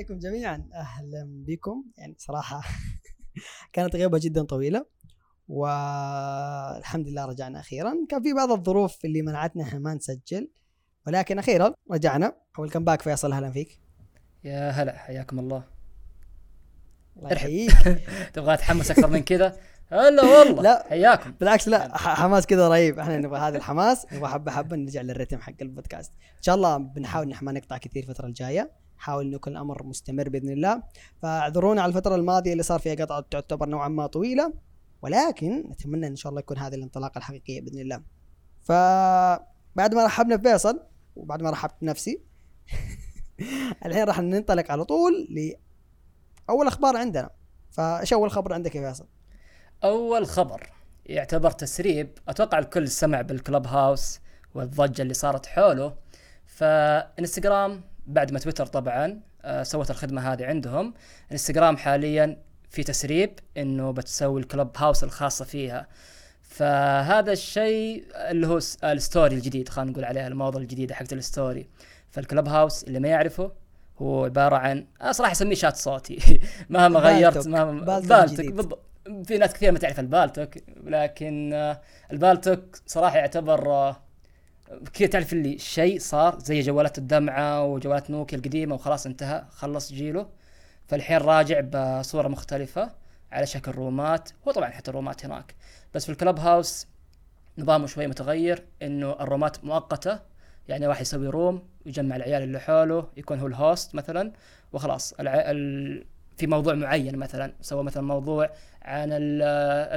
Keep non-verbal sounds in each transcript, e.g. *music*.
عليكم جميعا. أهلا بكم. يعني صراحة *laughs* كانت غيبة جدا طويلة والحمد لله رجعنا أخيرا. كان في بعض الظروف اللي منعتنا إحنا ما نسجل ولكن أخيرا رجعنا. ويلكم باك فيصل أهلا فيك. يا هلا حياكم الله. الله يحييك. *laughs* تبغى اتحمس أكثر من كذا؟ *laughs* هلا والله. لا. حياكم. بالعكس لا حماس كذا رهيب. إحنا نبغى هذا الحماس نبغى حبة حبة نرجع للريتم حق البودكاست. إن شاء الله بنحاول نحن ما نقطع كثير الفترة الجاية. نحاول انه يكون الأمر مستمر بإذن الله. فاعذرونا على الفترة الماضية اللي صار فيها قطعه تعتبر نوعا ما طويلة. ولكن نتمنى إن شاء الله يكون هذه الانطلاقة الحقيقية بإذن الله. فبعد ما رحبنا بفيصل وبعد ما رحبت بنفسي *laughs* الحين راح ننطلق على طول لأول أخبار عندنا. فإيش أول خبر عندك يا فيصل؟ أول خبر يعتبر تسريب أتوقع الكل سمع بالكلب هاوس والضجة اللي صارت حوله. فإنستغرام بعد ما تويتر طبعا آه، سوت الخدمة هذه عندهم. إنستغرام حاليا في تسريب إنه بتسوي ال Clubhouse الخاصة فيها. فهذا الشيء اللي هو ال story الجديد خلينا نقول عليها الموضه الجديده حقت ال story. فال Clubhouse اللي ما يعرفه هو عبارة عن صراحة أسميه شات صوتي. *laughs* مهما غيرت. ما هو جديد. بالضبط. في ناس كثير ما تعرف ال Paltalk لكن آه، ال Paltalk صراحة يعتبر آه، كذا تعرف اللي شيء صار زي جوالات الدمعة وجوالات نوكيا القديمة وخلاص انتهى خلص جيله فالحين راجع بصورة مختلفة على شكل رومات هو طبعا حتى الرومات هناك بس في ال Clubhouse نظامه شوي متغير إنه الرومات مؤقتة يعني واحد يسوي room يجمع العيال اللي حوله يكون هو ال host مثلا وخلاص. في موضوع معين مثلا سوى مثلا موضوع عن ال-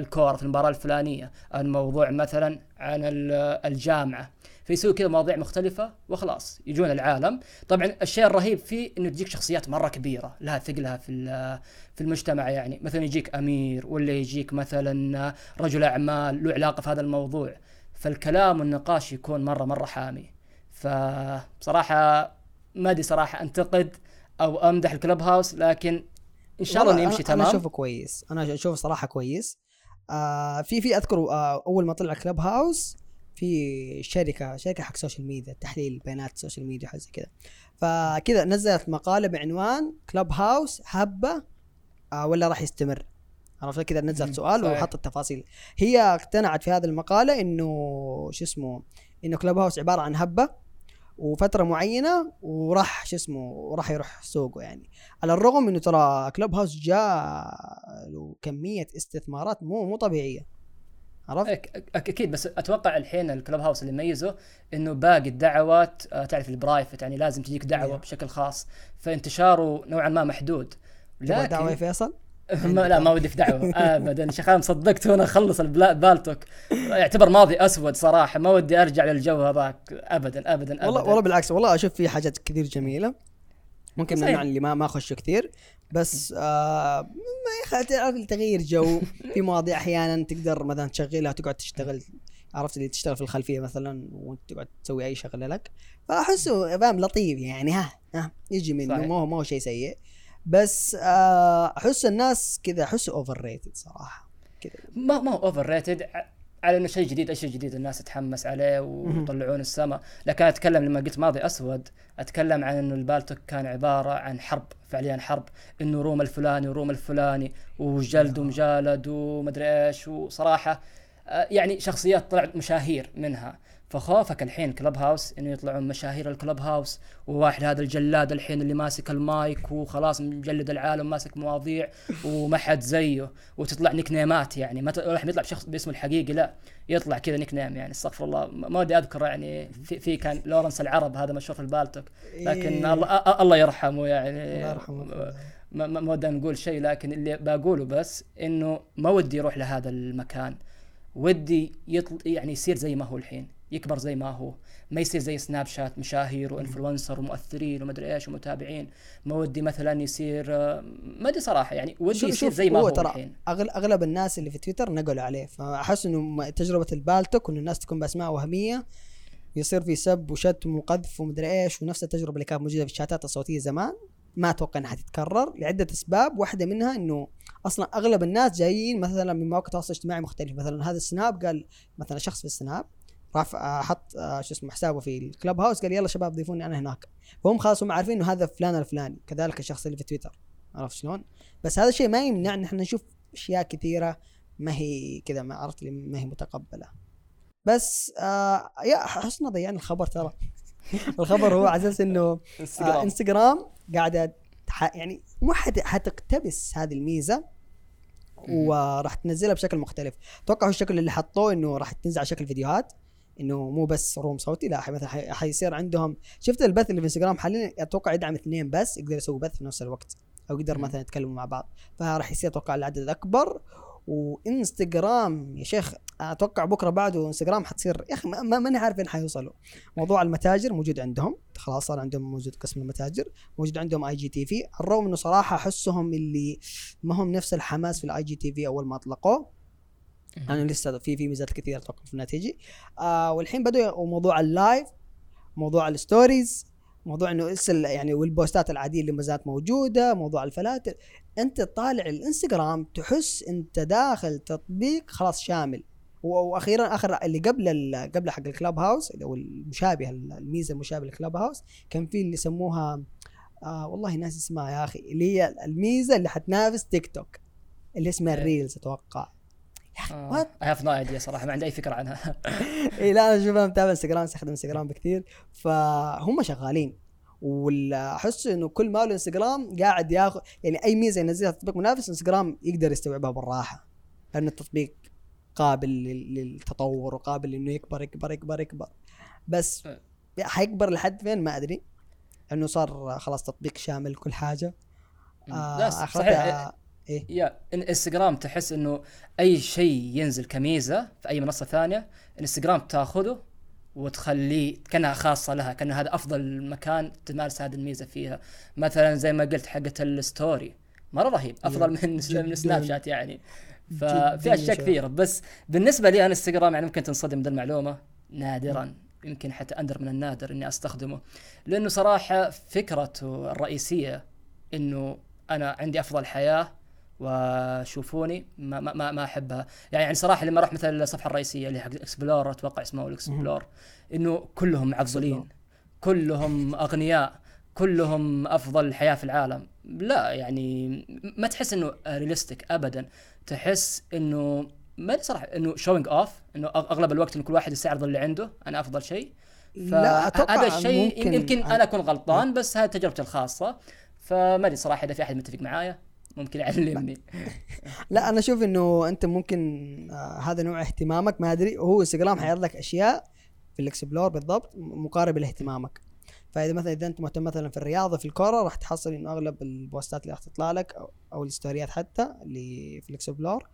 الكورة في المباراة الفلانية الموضوع مثلا عن ال- الجامعة. فيسوي كذا مواضيع مختلفة وخلاص يجون العالم. طبعا الشيء الرهيب فيه إنه تجيك شخصيات مرة كبيرة لها ثقلها في في المجتمع يعني. مثلا يجيك أمير ولا يجيك مثلا رجل أعمال له علاقة في هذا الموضوع. فالكلام والنقاش يكون مرة مرة حامي. فبصراحه ما أدري صراحة أنتقد أو أمدح ال Clubhouse لكن إن شاء الله إنه يمشي تمام أنا أشوفه كويس. أنا أشوفه صراحة كويس. آه في في أذكر آه أول ما طلع Clubhouse في شركه شركة حق social media تحليل بيانات ال social media وحاجه زي كذا. فكذا نزلت مقالة بعنوان Clubhouse هبة آه ولا راح يستمر. عرفت؟ كذا نزلت سؤال صحيح. وحط التفاصيل. هي اقتنعت في هذه المقالة إنه شو اسمه إنه Clubhouse عبارة عن هبة. وفترة معينة وراح شو اسمه وراح يروح سوقه يعني على الرغم إنه ترى Clubhouse جاء له كمية استثمارات مو مو طبيعية عرفت؟ أكيد بس أتوقع الحين ال Clubhouse اللي يميزه إنه باقي الدعوات آه، تعرف ال private يعني لازم تجيك دعوة Yeah. بشكل خاص فانتشاره نوعا ما محدود تبغى دعوة يا لكن فيصل؟ ما لا ما ودي في دعوه *laughs* ابدا شيخان صدقت وأنا أخلص البلا- Paltalk. يعتبر ماضي أسود صراحة. ما ودي أرجع للجو هذاك. ابدا ابدا ابدا. والله والله بالعكس. والله أشوف في حاجات كثير جميلة. ممكن من اللي ما ما اخشه كثير. بس آه ما تعرف تغيير جو. في مواضيع أحيانا تقدر مثلا تشغلها تقعد تشتغل. عرفت؟ اللي تشتغل في الخلفية مثلا وانت تقعد تسوي أي شغلة لك. فأحسه فاهم؟ لطيف يعني. ها ها يجي منه. ما هو ما هو شيء سيء. بس آه أحس الناس كذا احسه overrated صراحة. كذا. ما ما هو overrated على إنه شيء جديد أي شيء جديد الناس تتحمس عليه ويطلعون السما. لكن أتكلم لما قلت ماضي أسود أتكلم عن إنه البالتوك كان عبارة عن حرب فعليا حرب. إنه room الفلاني و room الفلاني وجلد ومجالد ومدري إيش. وصراحة آه، يعني شخصيات طلعت مشاهير منها. فخوفك الحين Clubhouse إنه يطلعون مشاهير ال Clubhouse وواحد هذا الجلاد الحين اللي ماسك المايك وخلاص مجلد العالم ماسك مواضيع وما حد زيه وتطلع nickنيمات يعني. ما راح يطلع بشخص باسمه الحقيقي لا يطلع كذا nickname يعني. استغفر الله. ما ودي اذكر يعني. في, في كان لورنس العرب هذا مشهور في البالتوك. لكن إيه. الله أ- الله يرحمه يعني. الله يرحمه ما ما ما ودي نقول شيء لكن اللي بقوله بس إنه ما ودي يروح لهذا المكان. ودي يطل يعني يصير زي ما هو الحين. يكبر زي ما هو. ما يصير زي Snapchat مشاهير و influencer ومؤثرين ومدري إيش ومتابعين. ما ودي مثلا يصير آه، ما أدري صراحة يعني ودي يصير زي ما هو, ترى الحين. أغل أغلب الناس اللي في تويتر نقلوا عليه. فأحس إنه تجربة البالتوك وإن الناس تكون بأسماء وهمية يصير في سب وشتم وقذف ومدري إيش ونفس التجربة اللي كانت موجودة في ال chatات الصوتية زمان. ما أتوقع إنها تتكرر لعدة أسباب. واحدة منها إنه أصلا أغلب الناس جايين مثلا من مواقع التواصل الاجتماعي مختلفة. مثلا هذا السناب قال مثلا شخص في السناب راح حط شو اسمه حسابه في الكلب هاوس. قال يلا شباب ضيفوني أنا هناك. فهم خلاص هم عارفين إنه هذا فلان الفلاني كذلك الشخص اللي في تويتر. عرفت شلون؟ بس هذا الشيء ما يمنع إن إحنا نشوف أشياء كثيرة ما هي كذا ما عرفت لي ما هي متقبلة. بس آه يا حسنا ضيعنا الخبر ترى. *laughs* الخبر هو على أساس إنه آه انستغرام قاعدة يعني مو حت- حتقتبس هذه الميزة وراح تنزلها بشكل مختلف. أتوقع هو الشكل اللي حطوه إنه راح تنزل على شكل فيديوهات. إنه مو بس room صوتي لا مثلا حيصير عندهم شفت البث اللي في إنستغرام؟ حاليا أتوقع يدعم اثنين بس يقدر يسوي بث في نفس الوقت أو يقدر. مثلا يتكلموا مع بعض. فراح يصير أتوقع العدد أكبر وإنستغرام يا شيخ أتوقع بكرة بعده إنستغرام حتصير يا أخي ما- ما- ماني عارف وين حيوصلوا. موضوع المتاجر موجود عندهم خلاص صار عندهم موجود قسم المتاجر موجود عندهم IGTV على الرغم إنه صراحة أحسهم اللي ما هم نفس الحماس في ال IGTV أول ما أطلقوه. أنا لسه في في ميزات كثيرة أتوقع في تيجي آه والحين بدوا موضوع ال live موضوع ال stories موضوع إنه لسه يعني وال postات العادية اللي ما زالت موجودة موضوع الفلاتر. أنت طالع الإنستغرام تحس أنت داخل تطبيق خلاص شامل. وأخيرا آخر اللي قبل قبل حق ال Clubhouse هو المشابه الميزة المشابهة لل Clubhouse كان في اللي يسموها آه والله ناس اسمها يا أخي اللي هي الميزة اللي حتنافس تيك توك اللي اسمها إيه. ال Reels أتوقع. I have no idea صراحة ما عندي أي فكرة عنها. *laughs* اي لا أنا شوف أنا متابع انستغرام أستخدم انستغرام بكثير. فهم شغالين. واحس إنه كل ما له انستغرام قاعد ياخذ يعني أي ميزة ينزلها تطبيق منافس انستغرام يقدر يستوعبها بالراحة. لأن التطبيق قابل لل- للتطور وقابل إنه يكبر يكبر يكبر يكبر. بس أه. حيكبر لحد فين؟ ما أدري. انه صار خلاص تطبيق شامل كل حاجة. آه صحيح. إيه. يا إنستغرام تحس إنه أي شيء ينزل كميزة في أي منصة ثانية إنستغرام تاخذه وتخليه كأنها خاصة لها كان هذا أفضل مكان تمارس هذه الميزة فيها. مثلا زي ما قلت حقه الستوري مرة رهيب أفضل من *laughs* جداً. من سناب شات يعني ففي أشياء. كثيرة. بس بالنسبة لي أنا إنستغرام يعني ممكن تنصدم من المعلومة نادرا. يمكن حتى أندر من النادر إني أستخدمه. لأنه صراحة فكرته الرئيسية إنه أنا عندي أفضل حياة وشوفوني ما ما ما, أحبها. يعني, يعني صراحة لما أروح مثلا الصفحه الرئيسية اللي حق ال explore أتوقع اسمه ال explore إنه كلهم معضلين. كلهم أغنياء. كلهم أفضل حياة في العالم. لا يعني ما تحس إنه realistic ابدا. تحس إنه ما صراحة إنه showing off إنه أغلب الوقت انه كل واحد يستعرض اللي عنده أنا أفضل شيء. لا أتوقع هذا الشيء يمكن أنا أكون غلطان بس هذه تجربتي الخاصة. فما أدري صراحة إذا في أحد متفق معايا. ممكن يعلمني. لا أنا أشوف إنه أنت ممكن آه هذا نوع اهتمامك ما أدري هو إنستغرام حيعرض لك أشياء في ال explore بالضبط مقاربه لاهتمامك. فإذا مثلا إذا أنت مهتم مثلا في الرياضة في الكورة راح تحصل إنه أغلب ال postات اللي راح تطلع لك أو, أو ال storyات حتى اللي في ال explore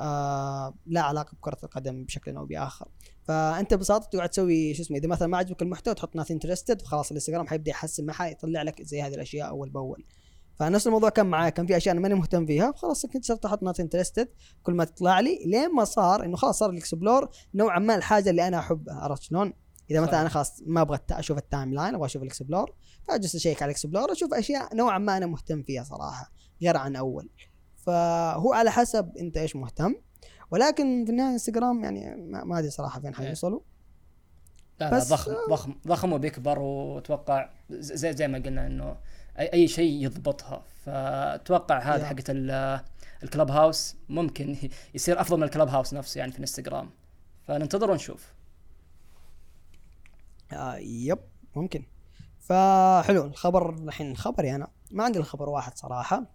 آه لا علاقة بكرة القدم بشكل أو بآخر. فأنت ببساطة تقعد تسوي شو اسمه إذا مثلا ما عجبك المحتوى تحط not interested وخلاص الإنستغرام حيبدأ يحسن معها يطلع لك زي هذه الأشياء أول بأول. فنفس الموضوع كان معايا. كان في أشياء أنا ماني مهتم فيها. خلاص كنت صرت أحط not interested كل ما تطلع لي لين ما صار إنه خلاص صار ال explore نوعا ما الحاجة اللي أنا أحبها. عرفت شلون؟ إذا مثلا. أنا خلاص ما أبغى أشوف ال timeline أبغى أشوف ال explore فأجلس أ check على ال explore أشوف أشياء نوعا ما أنا مهتم فيها صراحة غير عن أول. فهو على حسب أنت إيش مهتم. ولكن في النهاية إنستغرام يعني ما ما أدري صراحة فين حيوصلوا. لا لا بس- ضخم ضخم ضخم وبيكبر وأتوقع زي زي ما قلنا إنه أي أي شيء يضبطها. فأتوقع هذا. حقه ال- الكلب هاوس ممكن *laughs* يصير أفضل من الكلب هاوس نفسه يعني في الإنستغرام. فننتظر ونشوف. آه يب ممكن. فحلو الخبر الحين خبري أنا ما عندي الخبر واحد صراحة.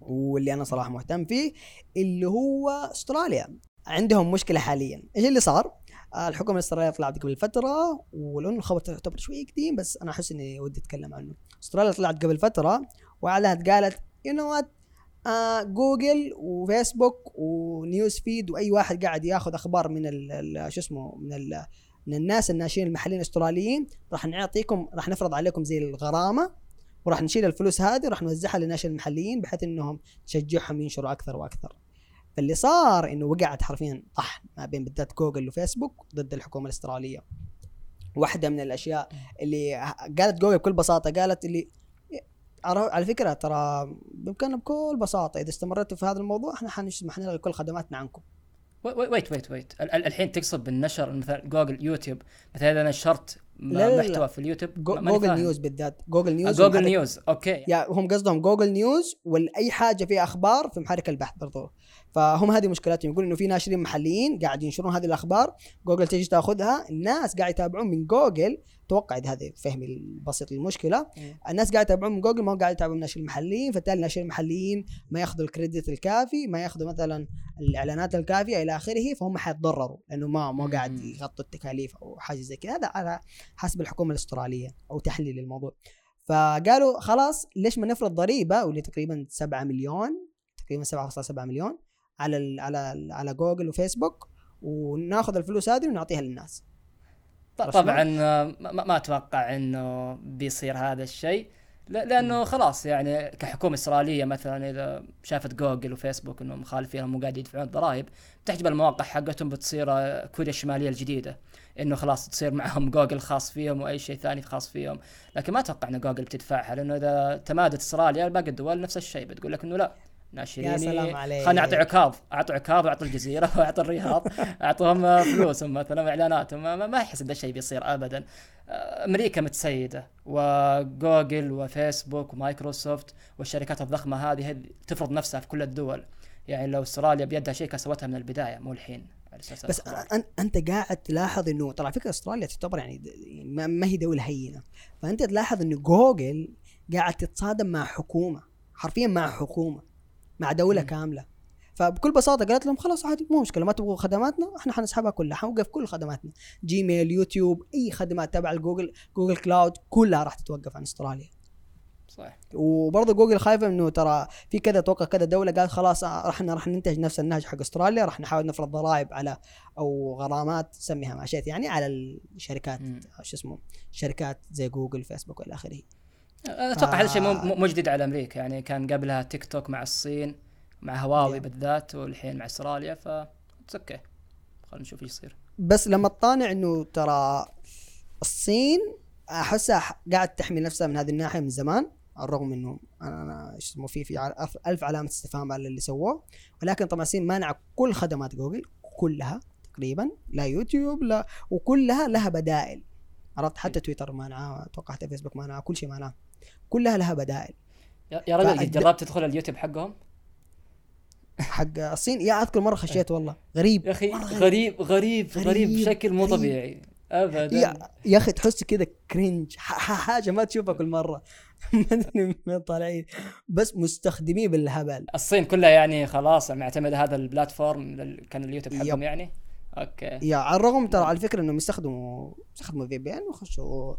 واللي أنا صراحة مهتم فيه اللي هو أستراليا. عندهم مشكلة حاليا. إيش اللي صار؟ الحكومة الاستراليه طلعت قبل فترة ولأنه الخبر يعتبر شوي قديم بس أنا أحس إني ودي أتكلم عنه استراليا طلعت قبل فترة واعلنت قالت you know what آه جوجل وفيسبوك و news feed وأي واحد قاعد ياخذ أخبار من شو اسمه من ال من الناس الناشرين المحليين الأستراليين راح نعطيكم راح نفرض عليكم زي الغرامة وراح نشيل الفلوس هذه وراح نوزعها للناشرين المحليين بحيث إنهم نشجعهم ينشروا أكثر وأكثر. فاللي صار إنه وقعت حرفيا طحن ما بين بالذات جوجل وفيسبوك ضد الحكومة الأسترالية. واحدة من الأشياء اللي قالت جوجل بكل بساطة قالت اللي على فكرة ترى بإمكاننا بكل بساطة إذا استمرتوا في هذا الموضوع إحنا حنلغي كل خدماتنا عنكم. wait wait wait ال- ال- الحين تقصد بالنشر مثلا جوجل يوتيوب مثلا اذا نشرت لا، لا. محتوى في اليوتيوب جو- جوجل فاهم. News بالذات جوجل News جوجل News okay يا هم قصدهم جوجل News ولا اي حاجة فيها أخبار في محرك البحث برضو فهم هذه مشكلتهم يقول إنه في ناشرين محليين قاعد ينشرون هذه الأخبار. جوجل تيجي تاخذها. الناس قاعد يتابعون من جوجل. توقع إذا هذا فهمي البسيط للمشكلة. مم. الناس قاعد يتابعون من جوجل ما هو قاعد يتابعون من الناشرين المحليين فبالتالي الناشرين المحليين ما ياخذوا ال credit الكافي ما ياخذوا مثلا الإعلانات الكافية إلى آخره فهم حيتضرروا. لأنه ما ما قاعد. يغطوا التكاليف أو حاجة زي كذا. هذا على حسب الحكومة الأسترالية أو تحليل الموضوع. فقالوا خلاص ليش ما نفرض ضريبة؟ واللي تقريبا 7 مليون تقريبا 7.7 مليون. على ال على ال على جوجل وفيسبوك وناخذ الفلوس هذه ونعطيها للناس. طبعا آه، ما, ما أتوقع إنه بيصير هذا الشيء لا- لأنه خلاص يعني كحكومة أسترالية مثلا إذا شافت جوجل وفيسبوك انهم مخالفين ومو قاعد يدفعون ضرائب بتحجب المواقع حقتهم بتصير آه، كوريا الشمالية الجديدة إنه خلاص تصير معهم جوجل خاص فيهم وأي شيء ثاني خاص فيهم. لكن ما أتوقع إن جوجل بتدفعها لأنه إذا تمادت استراليا باقي الدول نفس الشيء بتقول لك إنه لا. ناشريني. يا سلام عليك. خليني أعطي عكاظ. اعطوا عكاظ واعطوا الجزيرة *laughs* واعطوا الرياض اعطوهم آه، فلوسهم مثلا وإعلاناتهم. ما, ما- أحس إن الشيء بيصير ابدا. آه، أمريكا متسيدة وجوجل وفيسبوك ومايكروسوفت والشركات الضخمة هذه تفرض نفسها في كل الدول. يعني لو أستراليا بيدها شيء كانت سوتها من البداية مو الحين. بس. أن أنت قاعد تلاحظ إنه طبعا فكرة أستراليا تعتبر يعني ما ما هي دولة هينة. فأنت تلاحظ إنه جوجل قاعد تتصادم مع حكومة حرفيا مع حكومة. مع دولة. كاملة. فبكل بساطة قالت لهم خلاص عادي مو مشكلة ما تبغوا خدماتنا إحنا حنسحبها كلها حنوقف كل خدماتنا. جيميل يوتيوب أي خدمات تبع الجوجل جوجل كلاود كلها راح تتوقف عن استراليا. صحيح. وبرضه جوجل خايفة إنه ترى في كذا أتوقع كذا دولة قالت خلاص آه، راح راح ننهج نفس النهج حق استراليا راح نحاول نفرض ضرائب على أو غرامات سميها ما شئت يعني على الشركات. شو اسمه شركات زي جوجل فيسبوك والى آخره. أتوقع هذا الشيء مو آه. مو- جديد على أمريكا. يعني كان قبلها تيك توك مع الصين مع هواوي Yeah. بالذات والحين مع إستراليا ف أوكي خلينا نشوف إيش يصير. بس لما تطالع إنه ترى الصين احسها قاعد تحمي نفسها من هذه الناحية من زمان على الرغم إنه أنا أنا إيش اسمه في في ألف علامة استفهام على اللي سووه. ولكن طبعا الصين مانعه كل خدمات جوجل كلها تقريبا لا يوتيوب لا وكلها لها بدائل. عرفت؟ حتى تويتر مانعه أتوقع حتى فيسبوك مانعه كل شيء مانعه كلها لها بدائل. يا رجل فأد- جربت تدخل اليوتيوب حقهم؟ حق الصين يا أذكر مرة خشيت والله. غريب. يا أخي غريب. غريب غريب غريب، بشكل مو. طبيعي. ابدا. يا, يا أخي تحس كذا cringe حاجة ما تشوفها كل مرة. *laughs* ما أدري من طالعين. بس مستخدميه بالهبل. الصين كلها يعني خلاص معتمده هذا ال platform كان اليوتيوب حقهم. يعني؟ أوكي. يا على الرغم ترى على فكرة إنهم يستخدموا يستخدموا VPN ويخشوا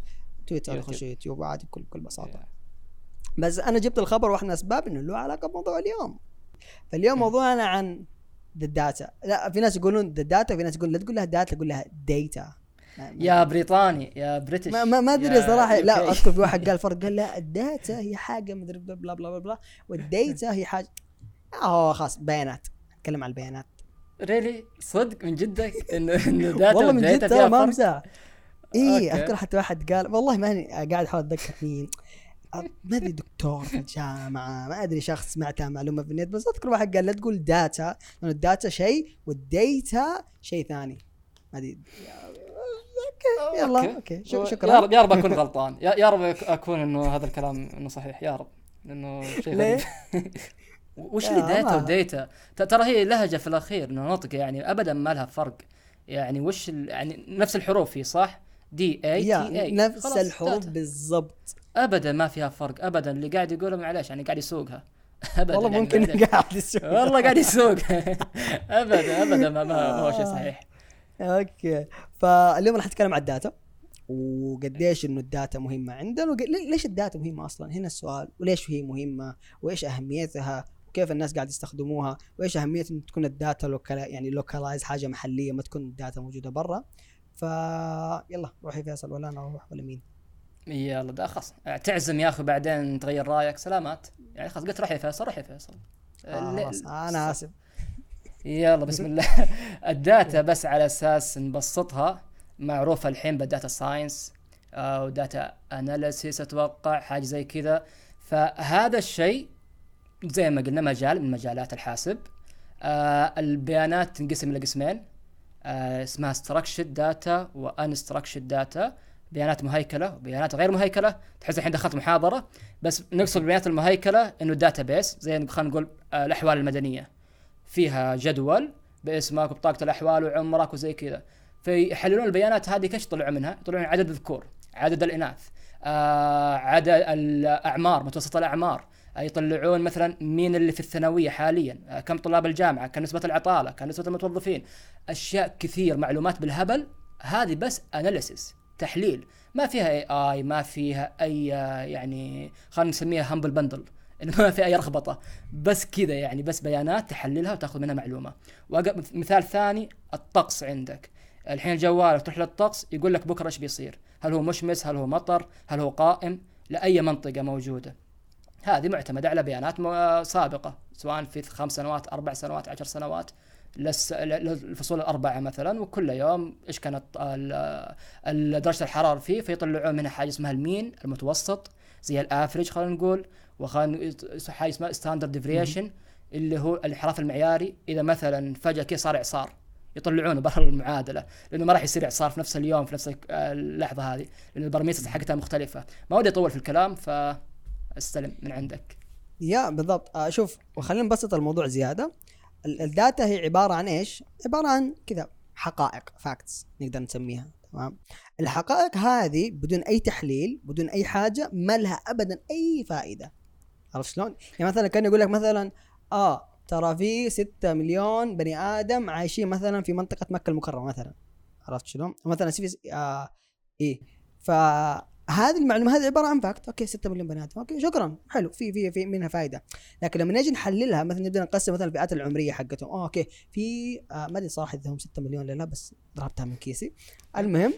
تويتر. يخشوا يوتيوب عادي بكل بكل بساطة. بس أنا جبت الخبر وأحد الأسباب إنه له علاقة بموضوع اليوم. فاليوم موضوعنا عن ال data لا في ناس يقولون ال data في ناس يقولون لا تقول لها data قول لها data يا بريطاني يا British. ما ما, أدري صراحة. لا. أذكر في واحد قال *laughs* فرق قال لا ال data هي حاجة مدري blah blah blah blah. وال data هي حاجة. آه خلاص بيانات. أتكلم عن البيانات. really صدق من جدك انه إنه data والله من و data جد ترى فيها ما؟ امزح اي. أذكر حتى واحد قال والله ماني قاعد أحاول أتذكر مين. ما أدري دكتور في الجامعة ما أدري شخص سمعتها معلومة في النت بس أذكر واحد قال لا تقول data لأنه ال data شيء وال data شيء ثاني. ما أدري. أوكي يلا أوكي. شك- يا شكرا. رب يا رب أكون غلطان. يا رب أكون إنه هذا الكلام إنه صحيح. يا رب. لأنه شيء؟ غريب. *laughs* وش اللي data و data ترى هي لهجة في الأخير إنه نطق يعني ابدا ما لها فرق. يعني وش. يعني نفس الحروف هي صح؟ D A T A نفس الحروف. بالضبط. ابدا ما فيها فرق ابدا. اللي قاعد يقوله معلش يعني قاعد يسوقها. *laughs* ابدا والله يعني ممكن. قاعد يسوي والله قاعد يسوق. *laughs* ابدا ابدا. ما, ما هو شيء صحيح. أوكي. فاليوم راح نتكلم عن ال data وقديش إنه ال data مهمة عندنا ليش ال data مهمة أصلا؟ هنا السؤال وليش هي مهمة؟ وإيش أهميتها؟ وكيف الناس قاعد يستخدموها؟ وإيش أهمية إن تكون ال data local يعني localize حاجة محلية ما تكون ال data موجودة برا؟ فيلا روحي فيصل ولا أنا أروح ولا مين؟ يلا ده خلاص. تعزم يا أخي بعدين تغير رأيك. سلامات. يعني خلاص قلت روح يا فيصل روح يا فيصل. آه خلاص أنا آسف. يلا بسم الله. *laughs* ال data بس على أساس نبسطها. معروفة الحين بال data science أو data analysis أتوقع حاجة زي كذا. فهذا الشيء زي ما قلنا مجال من مجالات الحاسب. آه البيانات تنقسم لقسمين آه اسمها structured data و unstructured data بيانات مهيكلة وبيانات غير مهيكلة تحس الحين دخلت محاضرة بس نقصد بالبيانات المهيكلة إنه database زي خلينا نقول آه الأحوال المدنية. فيها جدول باسمك وبطاقة الأحوال وعمرك وزي كذا. فيحللون البيانات هذه كيف يطلعون منها؟ يطلعون عدد الذكور عدد الإناث آه عدد الأعمار متوسط الأعمار. آه يطلعون مثلا مين اللي في الثانوية حاليا آه كم طلاب الجامعة كم نسبة العطالة كم نسبة المتوظفين. أشياء كثير معلومات بالهبل. هذه بس analysis تحليل. ما فيها اي اي ما فيها أي يعني خلينا نسميها همبل بندل *laughs* ما في أي رخبطة. بس كذا يعني بس بيانات تحللها وتأخذ منها معلومة. مثال ثاني الطقس عندك. الحين الجوال تروح للطقس يقول لك بكرة إيش بيصير؟ هل هو مشمس؟ هل هو مطر؟ هل هو غائم؟ لأي منطقة موجودة. هذه معتمدة على بيانات سابقة سواء في خمس سنوات أربع سنوات عشر سنوات للفصول الأربعة مثلا وكل يوم إيش كانت درجة الحرارة فيه فيطلعون منها حاجة اسمها ال mean المتوسط زي ال average خلينا نقول وخلينا حاجة اسمها standard deviation اللي هو الانحراف المعياري. إذا مثلا فجأة كذا صار إعصار يطلعونه برا المعادلة لأنه ما راح يصير إعصار في نفس اليوم في نفس اللحظة هذه لأن ال parameters حقتها مختلفة. ما ودي أطول في الكلام فاستلم من عندك. yeah بالضبط. آه شوف وخلينا نبسط الموضوع زيادة. ال data هي عبارة عن إيش؟ عبارة عن كذا حقائق facts نقدر نسميها تمام؟ الحقائق هذه بدون أي تحليل بدون أي حاجة ما لها ابدا أي فائدة. عرفت شلون؟ يعني مثلا كان يقول لك مثلا آه ترى في 6 مليون بني آدم عايشين مثلا في منطقة مكة المكرمة مثلا. عرفت شلون؟ مثلا في آه إيه. ف هذه المعلومة هذه عبارة عن fact okay 6 مليون بني آدم. okay شكرا. حلو. في في في منها فائده لكن لما نجي نحللها مثلا نبدأ نقسم مثلا الفئات العمرية حقتهم. أوه okay. في آه ما أدري صراحة إذا هم 6 مليون ولا لا بس ضربتها من كيسي. المهم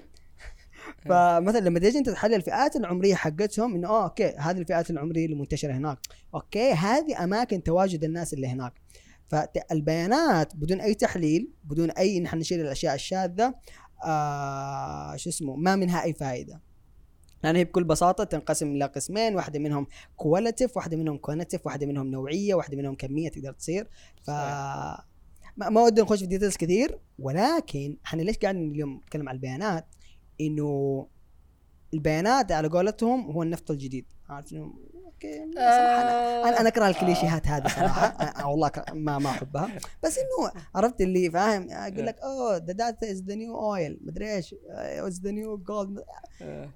*laughs* فمثلا لما تيجي أنت تحلل الفئات العمرية حقتهم إنه آه okay هذه الفئات العمرية اللي منتشرة هناك. okay هذه أماكن تواجد الناس اللي هناك. فالبيانات بدون أي تحليل بدون أي نحن نشيل الأشياء الشاذة آه شو اسمه ما منها أي فائده لأن هي بكل بساطة تنقسم إلى قسمين واحدة منهم qualitative واحدة منهم quantitative واحدة منهم نوعية واحدة منهم كمية تقدر تصير. ف ما, ما ودي نخش في details كثير ولكن إحنا ليش قاعدين اليوم نتكلم عن البيانات؟ إنه البيانات على قولتهم هو النفط الجديد. عارف انه okay صراحة أنا أنا, أنا أكره الكليشيهات هذه صراحة. *laughs* والله ما ما أحبها. بس إنه عرفت اللي فاهم؟ أقول لك أوه the data is the new oil مدري إيش. is the new gold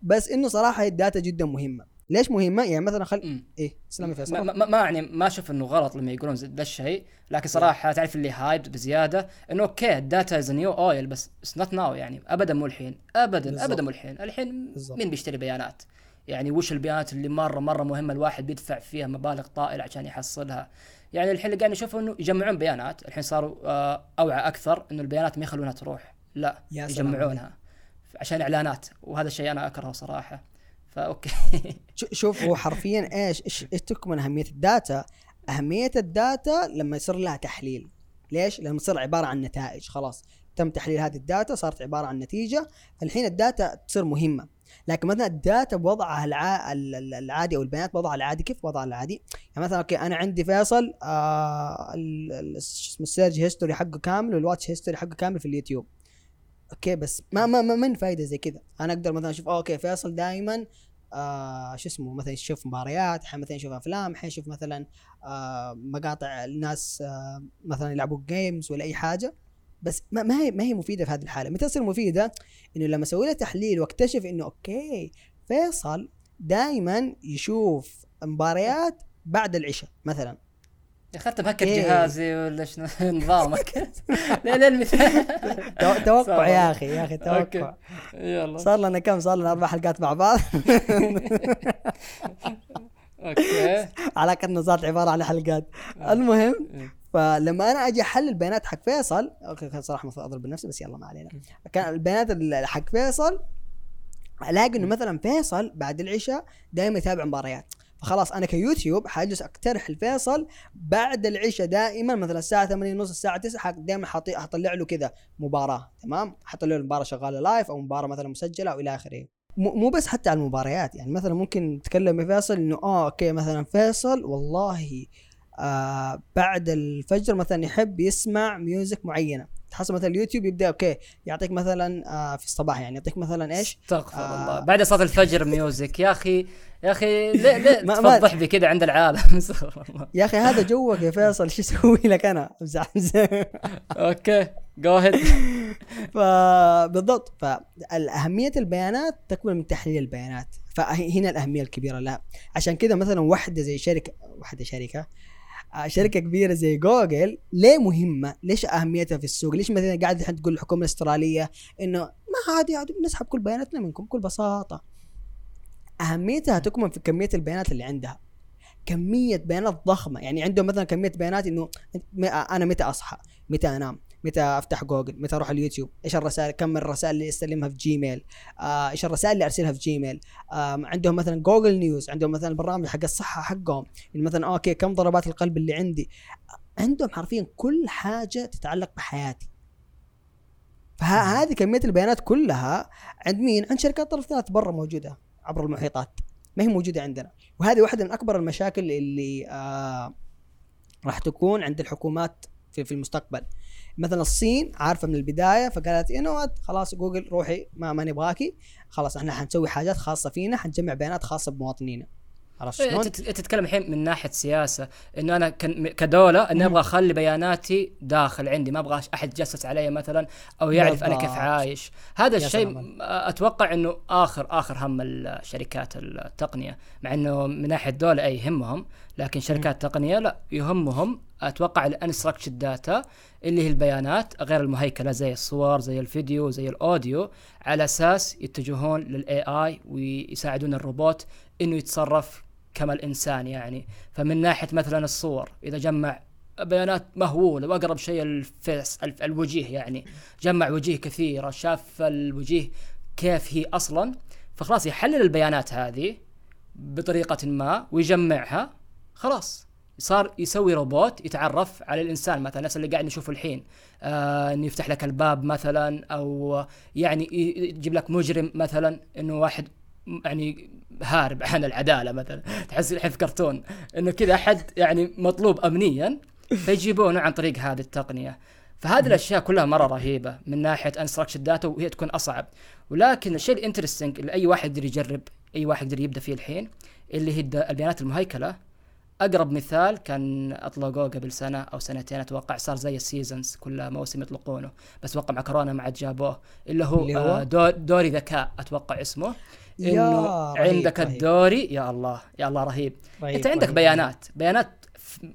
بس إنه صراحة ال data جدا مهمة. ليش مهمة؟ يعني مثلا خل إيه اسلامي فيصل. ما, ما, ما يعني ما أشوف إنه غلط لما يقولون ذا الشيء لكن صراحة تعرف اللي hype بزيادة؟ إنه okay ال data is new oil بس it's not now يعني. ابدا مو الحين. ابدا بالزبط. ابدا مو الحين. الحين بالزبط. مين بيشتري بيانات؟ يعني وش البيانات اللي مره مرة مهمة الواحد بيدفع فيها مبالغ طائلة عشان يحصلها. يعني الحين اللي قاعد نشوفه إنه يجمعون بيانات. الحين صاروا آه، أوعى أكثر إنه البيانات ما يخلونها تروح. لا يجمعونها عشان إعلانات. وهذا الشيء أنا أكرهه صراحة. ف okay. *laughs* شوف هو حرفيا إيش إيش تكمن أهمية الداتا؟ أهمية الداتا لما يصير لها تحليل. ليش؟ لما تصير عبارة عن نتائج. خلاص تم تحليل هذه ال data صارت عبارة عن نتيجة. فالحين ال data تصير مهمة. لكن مثلا ال data بوضعها الع... العادي أو البيانات بوضعها العادي كيف وضعها العادي؟ يعني مثلا okay أنا عندي فيصل آه اسمه ال search history حقه كامل وال watch history حقه كامل في اليوتيوب. okay بس ما ما, ما من فايدة زي كذا؟ أنا أقدر مثلا أشوف okay فيصل دائما آه شو اسمه مثلا يشوف مباريات مثلا يشوف أفلام يشوف مثلا آه مقاطع الناس آه مثلا يلعبوا games ولا أي حاجة. بس ما, ما هي ما هي مفيدة في هذه الحالة. متى تصير مفيدة إنه لما أسوي له تحليل وأكتشف إنه okay فيصل دائما يشوف مباريات بعد العشاء مثلا. اخذت إيه. جهازي ولا شنو؟ *laughs* نظامك. لين المثال. توقع يا أخي يا أخي توقع. يلا. صار لنا كم؟ صار لنا أربع حلقات مع بعض. *laughs* okay. *laughs* كأنه صارت عبارة عن حلقات. آه. المهم إيه. فلما أنا أجي أحلل البيانات حق فيصل okay صراحة المفروض أضرب بنفسي بس يلا ما علينا. كان البيانات حق فيصل ألاقي إنه مثلا فيصل بعد العشاء دائما يتابع مباريات. فخلاص أنا كيوتيوب حاجلس أقترح لفيصل بعد العشاء دائما مثلا الساعة 8 ونص الساعة 9 دائما حطلع له كذا مباراة تمام؟ حطلع له المباراه شغالة live أو مباراة مثلا مسجلة أو إلى آخره. مو بس حتى على المباريات يعني مثلا ممكن نتكلم فيصل إنه آه okay مثلا فيصل والله آه بعد الفجر مثلا يحب يسمع music معينة. تحصل مثلا اليوتيوب يبدأ okay يعطيك مثلا آه في الصباح يعني يعطيك مثلا إيش؟ استغفر آه. الله بعد صلاة الفجر music يا أخي يا أخي ليه ليه *laughs* تفضح بي كذا عند العالم؟ *laughs* استغفر الله. يا أخي هذا جوك يا فيصل. شو أسوي لك أنا؟ okay go ahead *laughs* فبالضبط فالأهمية البيانات تكمن من تحليل البيانات. فهنا الأهمية الكبيرة لها عشان كذا مثلا واحدة زي شركة واحدة شركة آه، شركة كبيرة زي جوجل ليه مهمة؟ ليش أهميتها في السوق؟ ليش مثلا قاعد الحين تقول الحكومة الأسترالية إنه ما عادي عادي بنسحب كل بياناتنا منكم بكل بساطة أهميتها تكمن في كمية البيانات اللي عندها كمية بيانات ضخمة يعني عندهم مثلا كمية بيانات إنه أنا متى أصحى؟ متى أنام؟ متى أفتح جوجل متى أروح اليوتيوب إيش الرسائل كم الرسائل اللي أستلمها في جيميل آه، إيش الرسائل اللي أرسلها في جيميل آه، عندهم مثلا جوجل نيوز عندهم مثلا البرنامج حق الصحة حقهم مثلا okay كم ضربات القلب اللي عندي. عندهم حرفيا كل حاجة تتعلق بحياتي. فهذه كمية البيانات كلها عند مين؟ عند شركات طرف ثالث برا موجودة عبر المحيطات. ما هي موجودة عندنا. وهذه واحدة من أكبر المشاكل اللي آه راح تكون عند الحكومات في في المستقبل. مثلا الصين عارفة من البداية فقالت يو خلاص جوجل روحي ما ما نبغاكي خلاص إحنا حنسوي حاجات خاصة فينا حنجمع بيانات خاصة بمواطنينا. عرفت إيه، شلون؟ انت تتكلم الحين من ناحية سياسة إنه أنا كدولة إني أبغى أخلي بياناتي داخل عندي ما أبغى أحد يتجسس علي مثلا أو يعرف أنا كيف. عايش هذا الشيء. أتوقع إنه اخر آخر هم الشركات التقنية مع إنه من ناحية الدولة أي يهمهم لكن شركات التقنيه لا يهمهم أتوقع ال unstructured data اللي هي البيانات غير المهيكلة زي الصور زي الفيديو زي ال audio على أساس يتجهون لل AI ويساعدون الروبوت إنه يتصرف كما الإنسان يعني. فمن ناحية مثلا الصور إذا جمع بيانات مهولة وأقرب شيء الفيس الف- الوجيه يعني جمع وجيه كثيرة شاف الوجيه كيف هي أصلا فخلاص يحلل البيانات هذه بطريقة ما ويجمعها خلاص. صار يسوي روبوت يتعرف على الإنسان مثلا نفس اللي قاعد نشوفه الحين. آه يفتح لك الباب مثلا أو يعني يجيب لك مجرم مثلا إنه واحد يعني هارب عن العدالة مثلا. تحس الحين في كرتون. إنه كذا أحد يعني مطلوب أمنيا فيجيبونه عن طريق هذه التقنية. فهذه الأشياء كلها مرة رهيبة من ناحية unstructured data وهي تكون أصعب. ولكن الشيء ال interesting اللي أي واحد يقدر يجرب أي واحد يقدر يبدأ فيه الحين اللي هي البيانات المهيكلة. أقرب مثال كان أطلقوه قبل سنة أو سنتين أتوقع صار زي ال seasons كل موسم يطلقونه بس وقع مع كورونا ما عاد جابوه اللي هو, اللي هو؟ آه دور دوري ذكاء أتوقع اسمه إنه عندك رهيب. الدوري يا الله يا الله رهيب رهيب، أنت عندك رهيب. بيانات بيانات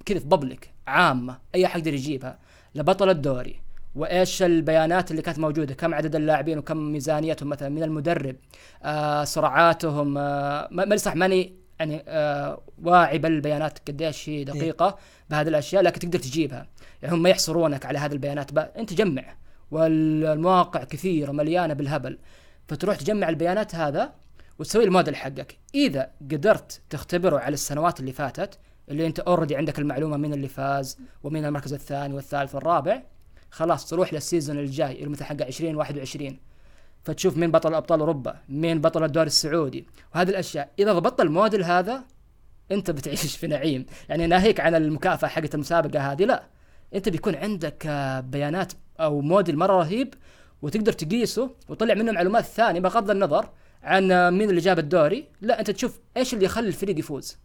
كذا في بابليك عامة أي أحد يقدر يجيبها لبطل الدوري وإيش البيانات اللي كانت موجودة كم عدد اللاعبين وكم ميزانيتهم مثلا من المدرب آه سرعاتهم آه ما ما صح ماني يعني آه واعي بالبيانات قديش هي دقيقة بهذه الأشياء لكن تقدر تجيبها. يعني هم ما يحصرونك على هذه البيانات بقى. أنت جمع والمواقع كثيرة مليانة بالهبل. فتروح تجمع البيانات هذا وتسوي الموديل حقك. إذا قدرت تختبره على السنوات اللي فاتت اللي أنت already عندك المعلومة من اللي فاز ومن المركز الثاني والثالث والرابع خلاص تروح لل season الجاي اللي مثل حق 2021 فتشوف مين بطل أبطال أوروبا مين بطل الدوري السعودي. وهذه الأشياء إذا ضبطت الموديل هذا أنت بتعيش في نعيم. يعني ناهيك عن المكافأة حقت المسابقة هذه لا. أنت بيكون عندك بيانات أو موديل مرة رهيب وتقدر تقيسه وتطلع منه معلومات ثانية بغض النظر عن مين اللي جاب الدوري. لا أنت تشوف إيش اللي يخلي الفريق يفوز.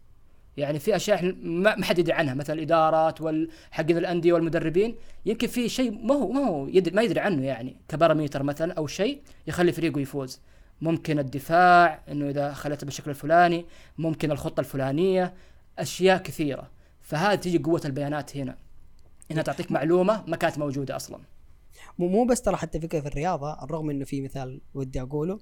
يعني في أشياء إحنا ما حد يدري عنها مثلا الإدارات والحقين الأندية والمدربين يمكن في شيء ما هو ما هو يدري ما يدري عنه يعني كباراميتر مثلا أو شيء يخلي فريقه يفوز. ممكن الدفاع إنه إذا خلته بالشكل الفلاني ممكن الخطة الفلانية أشياء كثيرة. فهذه تيجي قوة البيانات هنا. إنها تعطيك معلومة ما كانت موجودة أصلا. مو مو بس ترى حتى فكرة في الرياضة الرغم إنه في مثال ودي أقوله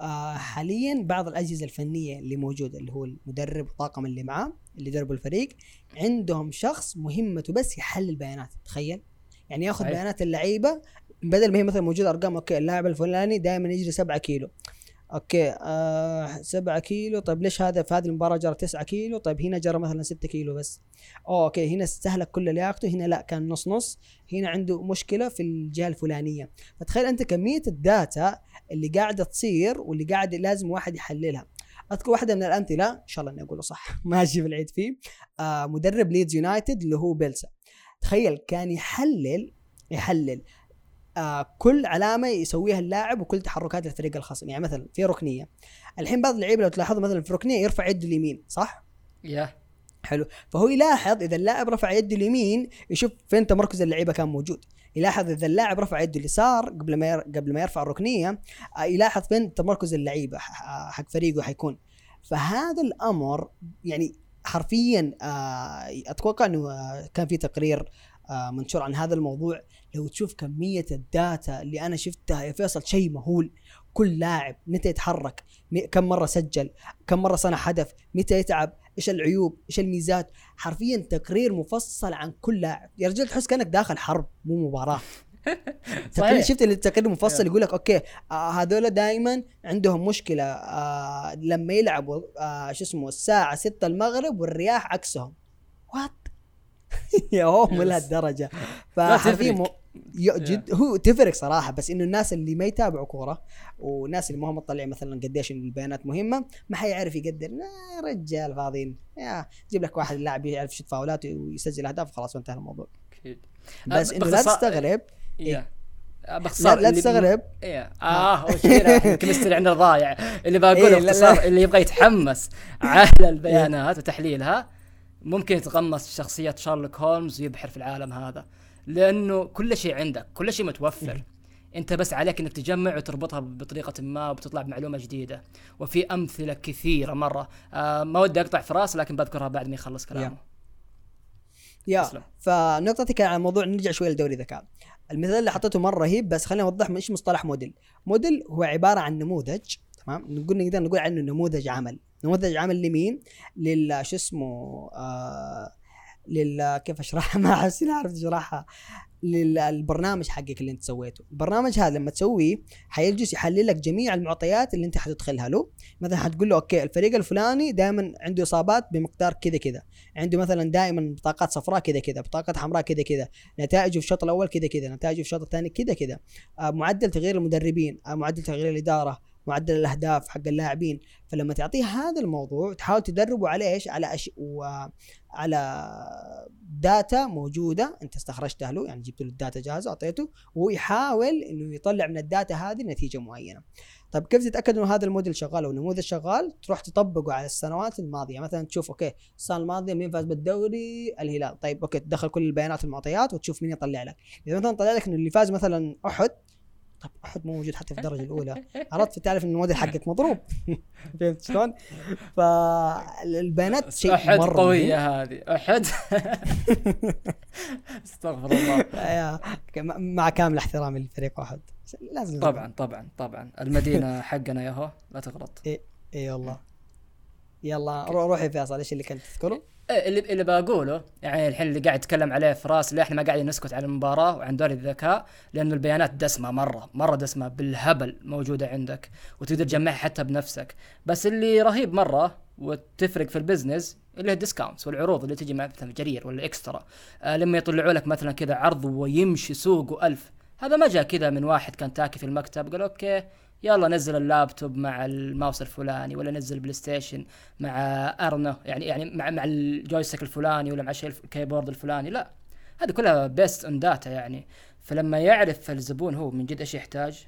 آه حاليا بعض الأجهزة الفنية اللي موجودة اللي هو المدرب والطاقم اللي معاه اللي يدربوا الفريق عندهم شخص مهمته بس يحلل بيانات تخيل. يعني ياخذ صحيح. بيانات اللعيبة بدل ما هي مثلا موجودة أرقام أوكي اللاعب الفلاني دائما يجري 7 كيلو. okay آه 7 كيلو طيب ليش هذا في هذه المباراة جرى 9 كيلو طيب هنا جرى مثلا 6 كيلو بس. أوه okay هنا استهلك كل لياقته هنا لا كان نص نص هنا عنده مشكلة في الجهة الفلانية. فتخيل أنت كمية ال data اللي قاعدة تصير واللي قاعد لازم واحد يحللها. أذكر واحدة من الامثله إن شاء الله إني أقوله صح *laughs* ماشي في العيد فيه. آه مدرب ليدز يونايتد اللي هو بيلسا. تخيل كان يحلل يحلل آه كل علامة يسويها اللاعب وكل تحركات الفريق الخصم يعني مثلا في ركنية. الحين بعض اللعيبة لو تلاحظوا مثلا في ركنية يرفع يده اليمين صح؟ يا. حلو. فهو يلاحظ إذا اللاعب رفع يده اليمين يشوف فين تمركز اللعيبة كان موجود. يلاحظ إذا اللاعب رفع يده اليسار قبل ما ير... قبل ما يرفع الركنية آه، يلاحظ فين؟ تمركز اللعيبة حق فريقه حيكون. فهذا الأمر يعني حرفيا آه، أتوقع إنه آه، كان في تقرير منشور عن هذا الموضوع. لو تشوف كمية ال data اللي أنا شفتها يا فيصل شيء مهول. كل لاعب متى يتحرك كم مرة سجل كم مرة صنع هدف متى يتعب إيش العيوب إيش الميزات. حرفيا تقرير مفصل عن كل لاعب. يا رجال تحس كأنك داخل حرب مو مباراة. *laughs* تقرير شفت التقرير المفصل. يقول لك okay آه هذول دائما عندهم مشكلة آه لما يلعبوا آه شو اسمه الساعة 6 المغرب والرياح عكسهم. وات *laughs* يا هو مو. لهالدرجة. فحرفيا جد هو تفرق صراحة بس إنه الناس اللي ما يتابعوا كورة والناس اللي ما هم مطلعين مثلا قديش البيانات مهمة ما حيعرف يقدر. يا رجال فاضيين يا جيب لك واحد لاعب يعرف يشوت فاولات ويسجل أهداف وخلاص وانتهى الموضوع. أكيد. بس إنه لا تستغرب يا لا, باختصار لا تستغرب. إيه. آه كذا الكيمستري عندنا ضايع. اللي بقوله إيه، باختصار. اللي يبغى يتحمس على البيانات وتحليلها ممكن يتقمص شخصية شارلوك هولمز ويبحر في العالم هذا. لأنه كل شيء عندك كل شيء متوفر. أنت بس عليك إنك تجمع وتربطها بطريقة ما وبتطلع بمعلومة جديدة. وفي أمثلة كثيرة مرة. آه ما ودي أقطع في رأس لكن بذكرها بعد ما يخلص كلامه. يا. تسلم. فنقطتي كان عن موضوع نرجع شوي لدوري ذكاء المثال اللي حطيته مرة رهيب بس خليني أوضح إيش مصطلح موديل. موديل هو عبارة عن نموذج تمام؟ نقول نقدر نقول عنه نموذج عمل. نموذج عمل لمين؟ لل شو اسمه؟ آه لل كيف أشرحها؟ *laughs* ما احس اني عرفت أشرحها؟ للبرنامج حقك اللي أنت سويته. البرنامج هذا لما تسويه حيجلس يحلل لك جميع المعطيات اللي أنت حتدخلها له مثلا حتقول له أوكي الفريق الفلاني دائما عنده إصابات بمقدار كذا كذا. عنده مثلا دائما بطاقات صفراء كذا كذا بطاقات حمراء كذا كذا نتائجه في الشوط الأول كذا كذا نتائجه في الشوط الثاني كذا كذا. آه معدل تغيير المدربين آه معدل تغيير الإدارة معدل الأهداف حق اللاعبين. فلما تعطيه هذا الموضوع تحاول تدربه على إيش؟ على أش... على data موجودة. أنت استخرجتها له يعني جبت له ال data جاهزة أعطيته. وهو يحاول إنه يطلع من ال data هذه نتيجة معينة. طيب كيف تتأكد إنه هذا الموديل شغال أو النموذج شغال؟ تروح تطبقه على السنوات الماضية. مثلا تشوف okay السنة الماضية مين فاز بالدوري؟ الهلال. طيب okay تدخل كل البيانات والمعطيات وتشوف مين يطلع لك. إذا مثلا طلع لك إنه اللي فاز مثلا أحد طب أحد مو موجود حتى في الدرجة الأولى. *laughs* عرفت؟ تعرف إن الموديل حقك مضروب. *laughs* فهمت شلون؟ فالبيانات شيء أحد مرة قوية. هذه. أحد. *laughs* استغفر الله. يا- مع كامل احترامي لفريق أحد. لازم طبعا طبعا طبعا. المدينة حقنا يا هو لا تغلط. اي والله. يلا رو- روح يا فيصل إيش اللي كنت تذكره؟ إيه، اللي اللي بقوله يعني الحين اللي قاعد يتكلم عليه فراس اللي إحنا ما قاعدين نسكت عن المباراة وعن دوري الذكاء؟ لأنه البيانات دسمة مرة مرة دسمة بالهبل موجودة عندك وتقدر تجمعها حتى بنفسك. بس اللي رهيب مرة وتفرق في ال business اللي هي ال discounts والعروض اللي تجي مع مثلا جرير ولا اكسترا آه لما يطلعوا لك مثلا كذا عرض ويمشي سوقه ألف هذا ما جاء كذا من واحد كان تاكي في المكتب قال okay يلا نزل اللابتوب مع الماوس الفلاني ولا نزل البلاي ستيشن مع أرنو يعني يعني مع مع ال joystick الفلاني ولا مع شيء ال keyboard الفلاني لا. هذه كلها based on data يعني. فلما يعرف الزبون هو من جد إيش يحتاج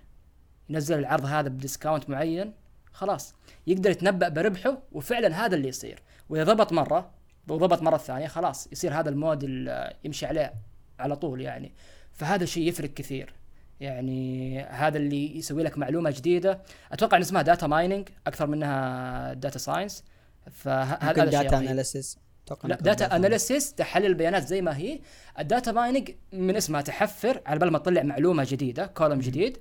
ينزل العرض هذا ب discount معين خلاص. يقدر يتنبأ بربحه وفعلا هذا اللي يصير. وإذا ضبط مرة وضبط مرة ثانية خلاص. يصير هذا الموديل آه، يمشي عليه على طول يعني. فهذا الشيء يفرق كثير. يعني هذا اللي يسوي لك معلومة جديدة. أتوقع إن اسمها data mining أكثر منها data science فهذا data. analysis لا data analysis تحلل البيانات زي ما هي. ال data mining من اسمها تحفر على بال ما تطلع معلومة جديدة column جديد.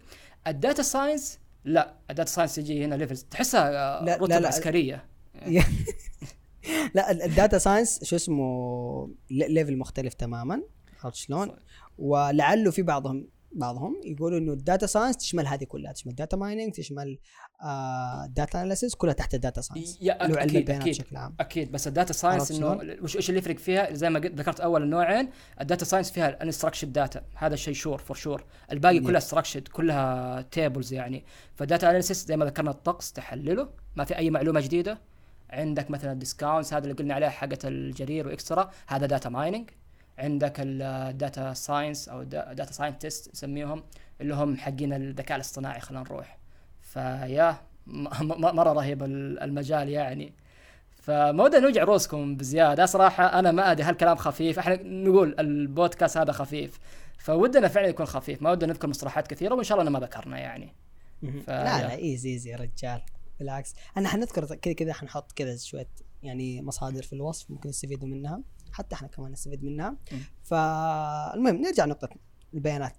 ال data science لا ال data science تجي هنا levels تحسها لا- لا- رتب. عسكرية. *laughs* لا ال- ال data science شو اسمه level مختلف تماما. عرفت شلون؟ ولعله في بعضهم بعضهم يقولوا إنه ال data science تشمل هذه كلها تشمل data mining تشمل data analysis كلها تحت ال data science يا اللي هو علم البيانات بشكل عام. أكيد. بس ال data science إنه وش إيش اللي يفرق فيها؟ زي ما ذكرت أول النوعين ال data science فيها ال unstructured data هذا الشيء sure for sure الباقي. كلها structured كلها tables يعني. ف data analysis زي ما ذكرنا الطقس تحلله. ما في أي معلومة جديدة. عندك مثلا ال discounts هذا اللي قلنا عليه حقه الجرير وإكسترا هذا data mining عندك ال data science أو data scientist نسميهم اللي هم حقين الذكاء الاصطناعي خلينا نروح. فيا مرة رهيب ال- المجال يعني. فما ودنا نوجع روسكم بزيادة. صراحة أنا ما أدري هالكلام خفيف. إحنا نقول البودكاست هذا خفيف. فودنا فعلا يكون خفيف. ما ودنا نذكر مصطلحات كثيرة وإن شاء الله إنه ما ذكرنا يعني. ف- لا. لا easy easy يا رجال. بالعكس. أنا حنذكر كذا كذا حنحط كذا شوية يعني مصادر في الوصف ممكن يستفيدوا منها. حتى إحنا كمان نستفيد منها. فالمهم نرجع لنقطة البيانات.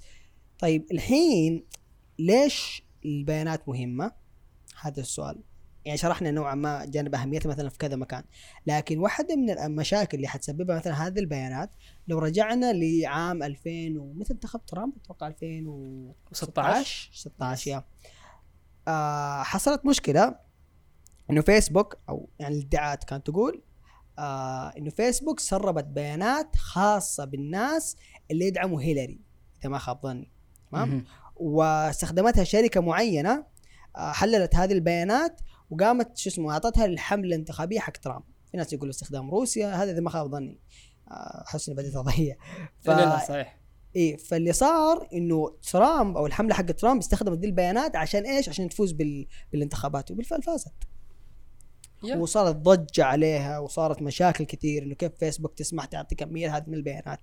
طيب الحين ليش البيانات مهمة؟ هذا السؤال. يعني شرحنا نوعا ما جانب اهميتها مثلا في كذا مكان. لكن واحدة من المشاكل اللي حتسببها مثلا هذه البيانات لو رجعنا لعام 2000 ومتى انتخب ترامب أتوقع 2016 16 16 يا. آه حصلت مشكلة إنه فيسبوك أو يعني الادعاءات كانت تقول آه إنه فيسبوك سربت بيانات خاصة بالناس اللي يدعموا هيلاري إذا ما خاب ظني. تمام. واستخدمتها شركة معينة آه حللت هذه البيانات وقامت شو اسمه أعطتها للحمله الانتخابية حق ترامب. في ناس يقولوا استخدام روسيا هذا إذا ما خاب ظني. آه، احس اني بديت أضيع. ف... لا لا صحيح. إيه فاللي صار إنه ترامب أو الحملة حق ترامب استخدمت دي البيانات عشان إيش؟ عشان تفوز بال... بالانتخابات وبالفعل فازت. يا. وصارت ضجة عليها وصارت مشاكل كثير إنه كيف فيسبوك تسمح تعطي كمية هذه من البيانات.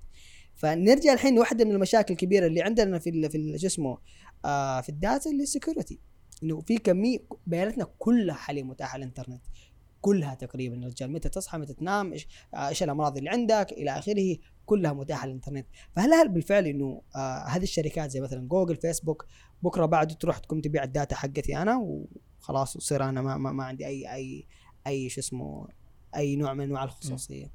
فنرجع الحين واحدة من المشاكل الكبيرة اللي عندنا في في شو اسمه آه في ال data اللي ال security إنه في كمية بياناتنا كلها حاليا متاحة على الإنترنت. كلها تقريبا يا رجال. متى تصحى متى تنام إيش آه، إيش الأمراض اللي عندك إلى آخره كلها متاحة على الإنترنت. فهل هل بالفعل إنه آه هذه الشركات زي مثلا جوجل فيسبوك بكرة بعد تروح تقوم تبيع ال data حقتي أنا وخلاص وصير أنا ما, ما, ما عندي أي أي أي شو اسمه أي نوع من أنواع الخصوصية.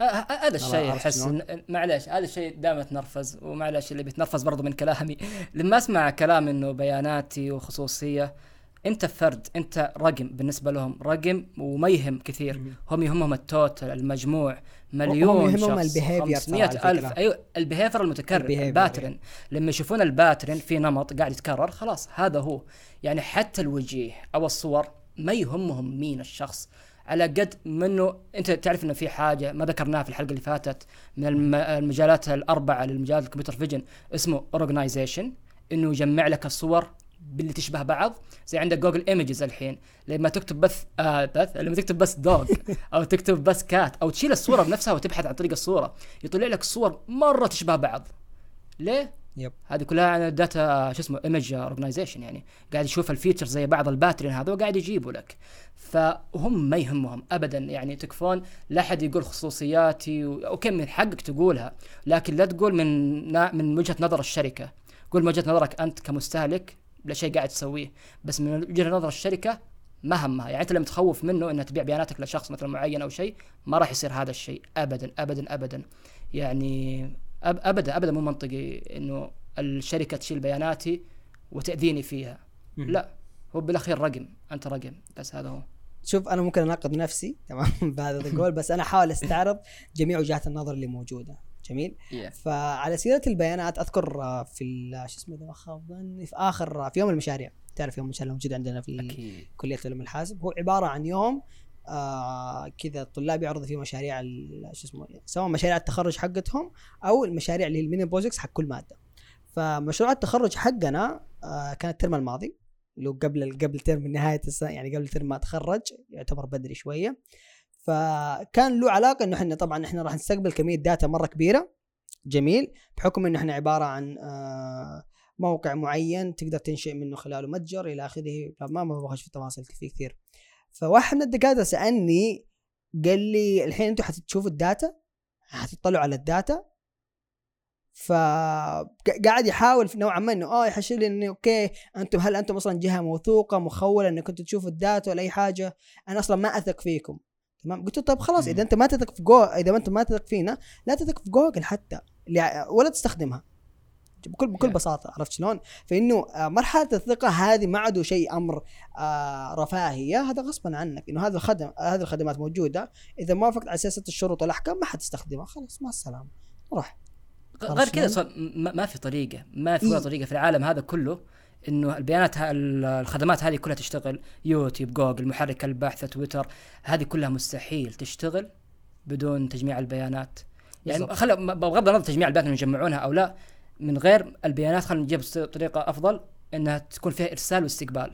آه، آه، هذا الشيء أحس معلش هذا الشيء دائما تنرفز ومعلش اللي بيتنرفز برضو من كلامي. لما أسمع كلام إنه بياناتي وخصوصية أنت فرد أنت رقم بالنسبة لهم رقم وما يهم كثير. مم. هم يهمهم ال total المجموع مليون يهمهم ال behavior ترى على 500 ألف. فكرة. أيوه ال behavior المتكرر ال pattern لما يشوفون الباترن في نمط قاعد يتكرر خلاص هذا هو. يعني حتى الوجيه أو الصور ما يهمهم مين الشخص. على قد منه أنت تعرف إنه في حاجة ما ذكرناها في الحلقة اللي فاتت من الم- المجالات الأربعة للمجالات ال computer vision اسمه organization إنه يجمع لك الصور باللي تشبه بعض. زي عندك جوجل images الحين لما تكتب بث آه بث لما تكتب بس dog *laughs* أو تكتب بس cat أو تشيل الصورة بنفسها وتبحث عن طريق الصورة يطلع لك صور مرة تشبه بعض. ليه؟ yep هذه كلها عن ال data شو اسمه image organization يعني. قاعد يشوف ال feature زي بعض ال pattern هذا وقاعد يجيبه لك. فهم ما يهمهم ابدا يعني. تكفون لا أحد يقول خصوصياتي و... okay من حقك تقولها لكن لا تقول من. من وجهة نظر الشركة. قول من وجهة نظرك أنت كمستهلك لا شيء قاعد تسويه. بس من وجهة نظر الشركة ما همها. يعني أنت لما تخوف منه إنها تبيع بياناتك لشخص مثلا معين أو شيء ما راح يصير هذا الشيء ابدا ابدا ابدا. يعني أبدا أبدا مو منطقي إنه الشركة تشيل بياناتي وتأذيني فيها. مم. لا هو بالأخير رقم أنت رقم بس هذا هو. شوف أنا ممكن أناقض نفسي *laughs* تمام بهذا القول بس أنا أحاول أستعرض جميع وجهات النظر اللي موجودة. جميل؟ فعلى سيرة البيانات أذكر في ال- شو اسمه إذا ما خاب ظني في آخر في يوم المشاريع. تعرف يوم المشاريع موجود عندنا في أكيد. كلية علوم الحاسب. هو عبارة عن يوم آه كذا الطلاب يعرضوا فيه مشاريع شو اسمه سواء مشاريع التخرج حقتهم أو المشاريع اللي هي ال mini projects حق كل مادة. فمشروع التخرج حقنا آه كان ال term الماضي اللي هو قبل قبل term نهاية السنة يعني قبل term ما اتخرج يعتبر بدري شوية. فكان له علاقة إنه إحنا طبعا إحنا راح نستقبل كمية data مرة كبيرة. جميل. بحكم إنه إحنا عبارة عن آه موقع معين تقدر تنشئ منه خلاله متجر إلى آخره ما بخش في تفاصيل كثير كثير. فواحد من الدكاترة سألني قال لي الحين أنتم حتشوفوا ال data؟ حتطلعوا على ال data؟ فقاعد يحاول نوعا ما إنه آه يحشر لي إنه okay أنتم هل أنتم أصلا جهة موثوقة مخولة إنكم أنتم تشوفوا ال data ولا أي حاجة؟ أنا أصلا ما أثق فيكم. تمام؟ قلت له طيب خلاص إذا أنت ما تثق في جو إذا ما أنت ما تثق فينا لا تثق في جوجل حتى لا- ولا تستخدمها. بكل بكل. بساطة عرفت شلون؟ فإنه آه، مرحلة الثقة هذه ما عاد شيء أمر آه، رفاهية هذا غصبا عنك إنه هذا الخدم هذه الخدمات موجودة إذا ما وافقت على سياسه الشروط والأحكام ما حتستخدمها خلاص مع السلامة روح غير كذا؟ صار ما في طريقة ما في ولا إيه. طريقة في العالم هذا كله إنه البيانات الخدمات هذه كلها تشتغل يوتيوب جوجل محرك البحث تويتر هذه كلها مستحيل تشتغل بدون تجميع البيانات يعني. خلى بغض النظر تجميع البيانات يجمعونها أو لا من غير البيانات خلينا نجيب طريقة أفضل إنها تكون فيها إرسال واستقبال.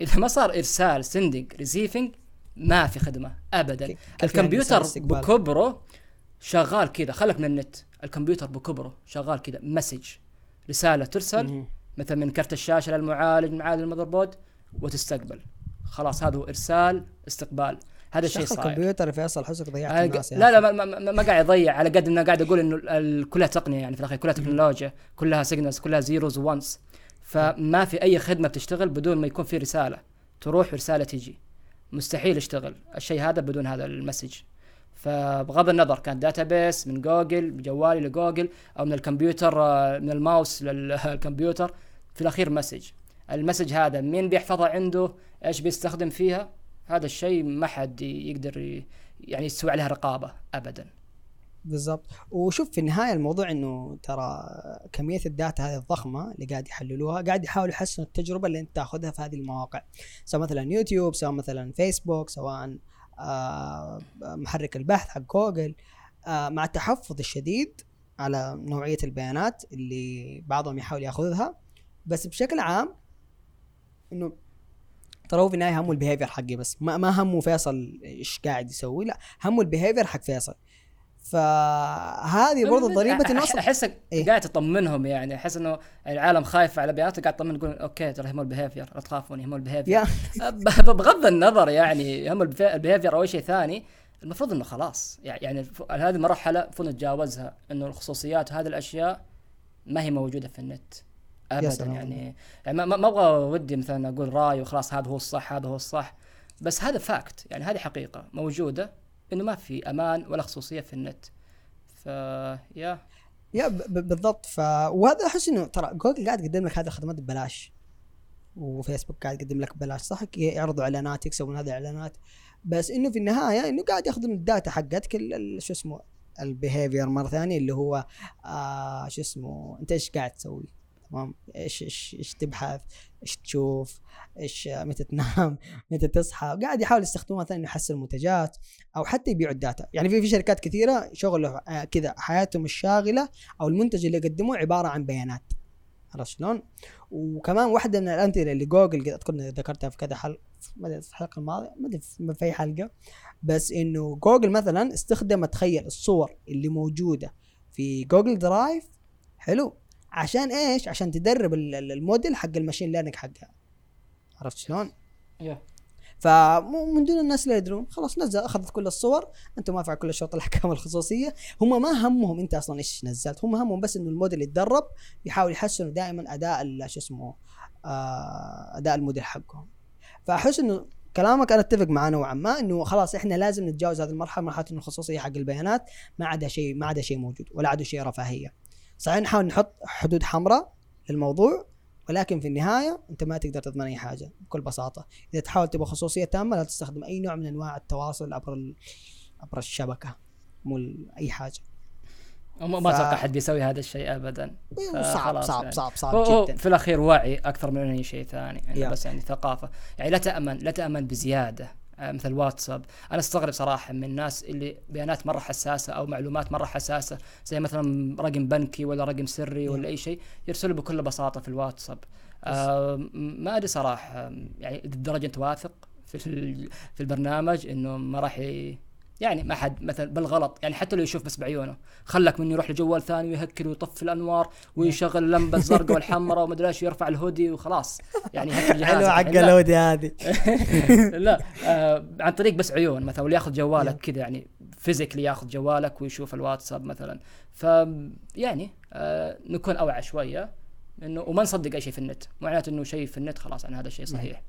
إذا ما صار إرسال sending receiving ما في خدمة ابدا. الكمبيوتر؟ بكبره شغال كذا. خلك من النت. الكمبيوتر بكبره شغال كذا. message رسالة ترسل. مثلا من كرت الشاشة للمعالج معالج ال motherboard وتستقبل. خلاص هذا هو إرسال استقبال. هذا الشيء صعب كمبيوتر يا فيصل حسك ضيعت آه، الناس يا لا. لا ما, ما, ما قاعد يضيع. على قد إنه قاعد أقول إنه كلها تقنية يعني في الأخير كلها تكنولوجيا كلها signals كلها zeros ones فما في أي خدمة بتشتغل بدون ما يكون في رسالة. تروح ورساله تجي. مستحيل يشتغل. الشيء هذا بدون هذا ال message. فبغض النظر كان database من جوجل بجوالي لجوجل أو من الكمبيوتر آه، من الماوس للكمبيوتر *laughs* في الأخير message. ال message هذا مين بيحفظها عنده؟ إيش بيستخدم فيها؟ هذا الشيء ما حد يقدر يعني يسوي عليها رقابة ابدا. بالضبط. وشوف في النهاية الموضوع إنه ترى كمية ال data هذه الضخمة اللي قاعد يحللوها قاعد يحاولوا يحسنوا التجربة اللي أنت تاخذها في هذه المواقع. سواء مثلا يوتيوب سواء مثلا فيسبوك سواء آه، محرك البحث حق جوجل. آه، مع التحفظ الشديد على نوعية البيانات اللي بعضهم يحاول ياخذها بس بشكل عام إنه ترى هو في النهاية همه ال behavior حقي بس. ما ما همه فيصل إيش قاعد يسوي. لا همه ال behavior حق فيصل. فهذه برضه ضريبة انه احسك إيه؟ قاعد تطمنهم يعني. أحس إنه العالم خايف على بياناته قاعد تطمن تقول okay ترى يهمه ال behavior لا تخافون يهمه ال behavior ب- بغض النظر يعني يهمه ال beh- ال behavior أو شيء ثاني المفروض إنه خلاص. يعني هذه المرحله المفروض نتجاوزها إنه الخصوصيات وهذه الأشياء ما هي موجودة في النت. ابدا. يعني, يعني ما, أبغى ودي مثلا أقول رأي وخلاص هذا هو الصح هذا هو الصح بس هذا fact يعني هذه حقيقة موجودة إنه ما في أمان ولا خصوصية في النت. ف يا. بالضبط. ف وهذا أحس إنه ترى جوجل قاعد يقدم لك هذه الخدمات ببلاش وفيسبوك قاعد يقدم لك ببلاش صح؟ يعرضوا إعلانات يكسبوا من هذه الإعلانات. بس إنه في النهاية إنه قاعد ياخذوا من ال data حقتك شو اسمه ال behavior مرة ثانية اللي هو آه شو اسمه أنت إيش قاعد تسوي؟ تمام؟ إيش إيش إيش تبحث؟ إيش تشوف؟ إيش متى تنام؟ *laughs* متى تصحى؟ قاعد يحاول يستخدموها مثلا يحسن المنتجات أو حتى يبيعوا ال data. يعني في في شركات كثيرة شغله آه، كذا حياتهم الشاغلة أو المنتج اللي يقدموه عبارة عن بيانات. عرفت شلون؟ وكمان واحدة من الأمثلة اللي جوجل أذكر ذكرتها في كذا حلقة ما أدري في الحلقة الماضية ما أدري في أي حلقة. بس إنه جوجل مثلا استخدمت تخيل الصور اللي موجودة في جوجل Drive حلو. عشان إيش؟ عشان تدرب ال- ال- الموديل حق ال machine learning حقها. عرفت شلون؟ يا. فمن دون الناس اللي يدرون. خلاص نزل أخذت كل الصور. أنت ما فعل كل شروط *laughs* الأحكام الخصوصية. هم ما همهم أنت أصلا إيش نزلت. هم همهم بس إنه الموديل يتدرب يحاول يحسنوا دائما أداء شو اسمه آه أداء الموديل حقهم. فأحس إنه كلامك أنا أتفق معاه نوعا ما إنه خلاص إحنا لازم نتجاوز هذه المرحلة مرحلة الخصوصية حق البيانات. ما عدا شيء ما عدا شيء موجود ولا عدا شيء رفاهية. صحيح نحاول نحط حدود حمراء للموضوع ولكن في النهاية أنت ما تقدر تضمن أي حاجة بكل بساطة. إذا تحاول تبغى خصوصية تامة لا تستخدم أي نوع من أنواع التواصل عبر ال... عبر الشبكة مو حاجة. وما ما ف- أتوقع احد بيسوي هذا الشيء ابدا. صعب صعب يعني. صعب صعب هو هو جدا. في الأخير وعي أكثر من أي شيء ثاني يعني. بس يعني ثقافة. يعني لا تأمن لا تأمن بزيادة. مثل واتساب. أنا أستغرب صراحة من الناس اللي بيانات مرة حساسة أو معلومات مرة حساسة زي مثلا رقم بنكي ولا رقم سري ولا أي شيء يرسله بكل بساطة في الواتساب. آه ما أدري صراحة يعني للدرجه أنت واثق في في البرنامج إنه ما راح يعني ما حد مثلا بالغلط يعني حتى لو يشوف بس بعيونه. خلك من يروح لجوال ثاني ويهكر ويطفي الأنوار ويشغل اللمبة الزرقاء *laughs* والحمراء ومدري إيش ويرفع الهودي وخلاص. يعني يهكر جهازك. حلو حق. اللودي هذه. *laughs* لا آه عن طريق بس عيون مثلا ولا ياخذ جوالك كذا يعني فيزيكلي ياخذ جوالك ويشوف الواتساب مثلا. ف يعني آه نكون أوعى شوية إنه وما نصدق أي شيء في النت. مو معناته إنه شيء في النت خلاص عن هذا الشيء صحيح.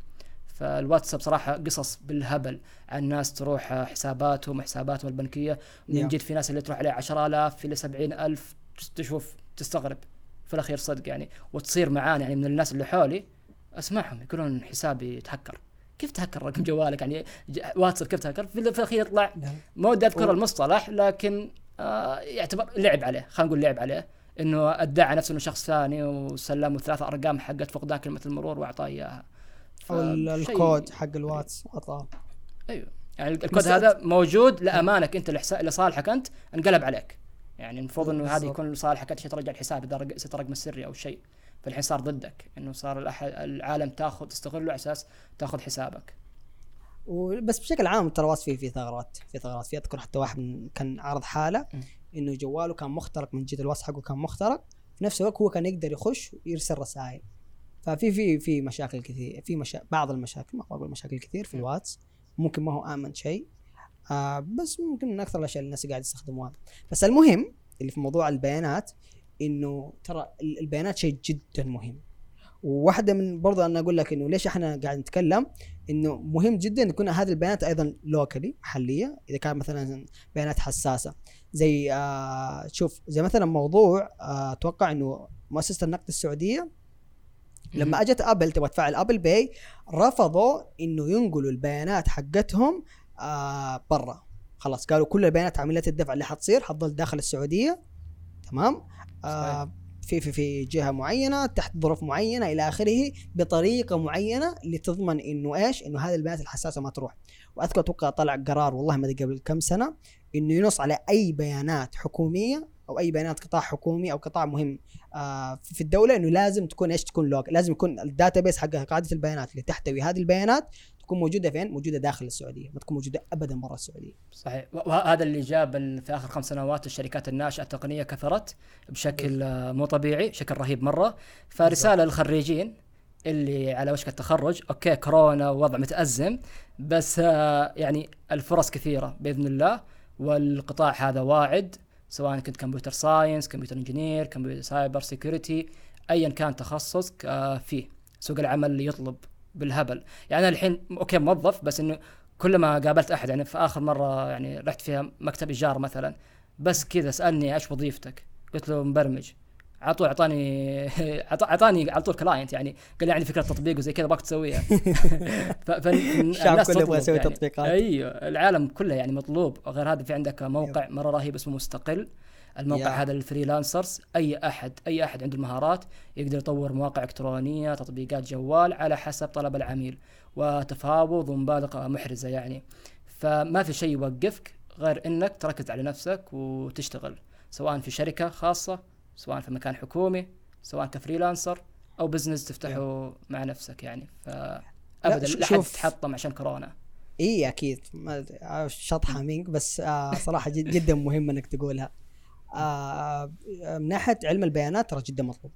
فالواتساب صراحة قصص بالهبل عن ناس تروح حساباتهم وحساباتهم البنكية من نعم. جد في ناس اللي تروح عليه 10000 في اللي 70000 تشوف تستغرب. في الأخير صدق يعني. وتصير معانا يعني من الناس اللي حولي أسمعهم يقولون حسابي تهكر كيف تهكر رقم جوالك؟ يعني واتساب كيف تهكر؟ في الأخير يطلع ما ودي أذكر المصطلح لكن آه يعتبر لعب عليه. خلينا نقول لعب عليه. إنه أدعى نفسه إنه شخص ثاني وسلمه ثلاثة أرقام حقت فقدان كلمه المرور وأعطاه إياها. أو الكود حق الواتس اعطاه أيوه. يعني الكود هذا موجود لأمانك أنت لصالحك أنت انقلب عليك. يعني المفروض إنه هذا. يكون لصالحك أنت ترجع الحساب إذا رق- نسيت الرقم السري أو شيء. فالحين صار ضدك إنه صار العالم تاخذ تستغله على أساس تاخذ حسابك. وبس بشكل عام ترى واتس فيه في ثغرات في ثغرات. في أذكر حتى واحد كان عرض حالة. إنه جواله كان مخترق من جد الواتس حقه كان مخترق. في نفس الوقت هو كان يقدر يخش ويرسل رسائل. ففي في في مشاكل كثير في مشا... بعض المشاكل ما أقول مشاكل كثير في م. الواتس ممكن ما هو آمن شيء آه بس ممكن من أكثر الأشياء اللي الناس قاعد يستخدموها. بس المهم اللي في موضوع البيانات إنه ترى ال- البيانات شيء جدا مهم. وواحدة من برضه أنا أقول لك إنه ليش إحنا قاعد نتكلم؟ إنه مهم جدا تكون هذه البيانات أيضا locally محلية. إذا كان مثلا بيانات حساسة زي آه شوف زي مثلا موضوع آه أتوقع إنه مؤسسة النقد السعودية لما اجت ابل تبغى تفعل Apple Pay رفضوا إنه ينقلوا البيانات حقتهم آه برا. خلاص قالوا كل البيانات عمليات الدفع اللي حتصير حتظل داخل السعودية. تمام؟ آه في في في جهة معينة تحت ظروف معينة إلى آخره بطريقة معينة لتضمن إنه إيش؟ إنه هذه البيانات الحساسة ما تروح. وأذكر أتوقع طلع قرار والله ما أدري قبل كم سنة إنه ينص على أي بيانات حكومية أو أي بيانات قطاع حكومي أو قطاع مهم آه في الدولة إنه لازم تكون إيش تكون loc- لازم يكون ال database حقها قاعدة البيانات اللي تحتوي هذه البيانات تكون موجودة فين؟ موجودة داخل السعودية ما تكون موجودة ابدا برا السعودية. صحيح. وهذا اللي جاب في آخر خمس سنوات الشركات الناشئة التقنية كثرت بشكل آه، مو طبيعي بشكل رهيب مرة. فرساله للخريجين اللي على وشك التخرج okay كورونا ووضع متأزم بس آه، يعني الفرص كثيرة بإذن الله والقطاع هذا واعد. سواء كنت computer science computer engineer computer cyber security ايا كان تخصصك آه، فيه سوق العمل يطلب بالهبل يعني أنا الحين okay موظف بس إنه كلما قابلت أحد يعني في آخر مرة يعني رحت فيها مكتب إيجار مثلا بس كذا سألني إيش وظيفتك؟ قلت له مبرمج على طول اعطاني *laughs* عط- اعطاني على طول client يعني. قال لي عندي فكرة تطبيق وزي كذا ابغاك تسويها. *laughs* الشعب فالناس كله يبغى يسوي يعني. تطبيقات. أيوه العالم كله يعني مطلوب. غير هذا في عندك موقع مرة رهيب اسمه مستقل. الموقع يا. هذا لل freelancers. أي احد أي أحد عنده المهارات يقدر يطور مواقع إلكترونية تطبيقات جوال على حسب طلب العميل. وتفاوض ومبالغه محرزة يعني. فما في شيء يوقفك غير إنك تركز على نفسك وتشتغل سواء في شركة خاصة سواء في مكان حكومي سواء ك freelancer أو business تفتحه مع نفسك يعني. فابدا ش- لا حد. تحطم عشان كورونا. إي أكيد. آه، شطحة منك بس آه صراحة جد جدا مهم إنك تقولها. آه من ناحية علم البيانات ترى جدا مطلوب.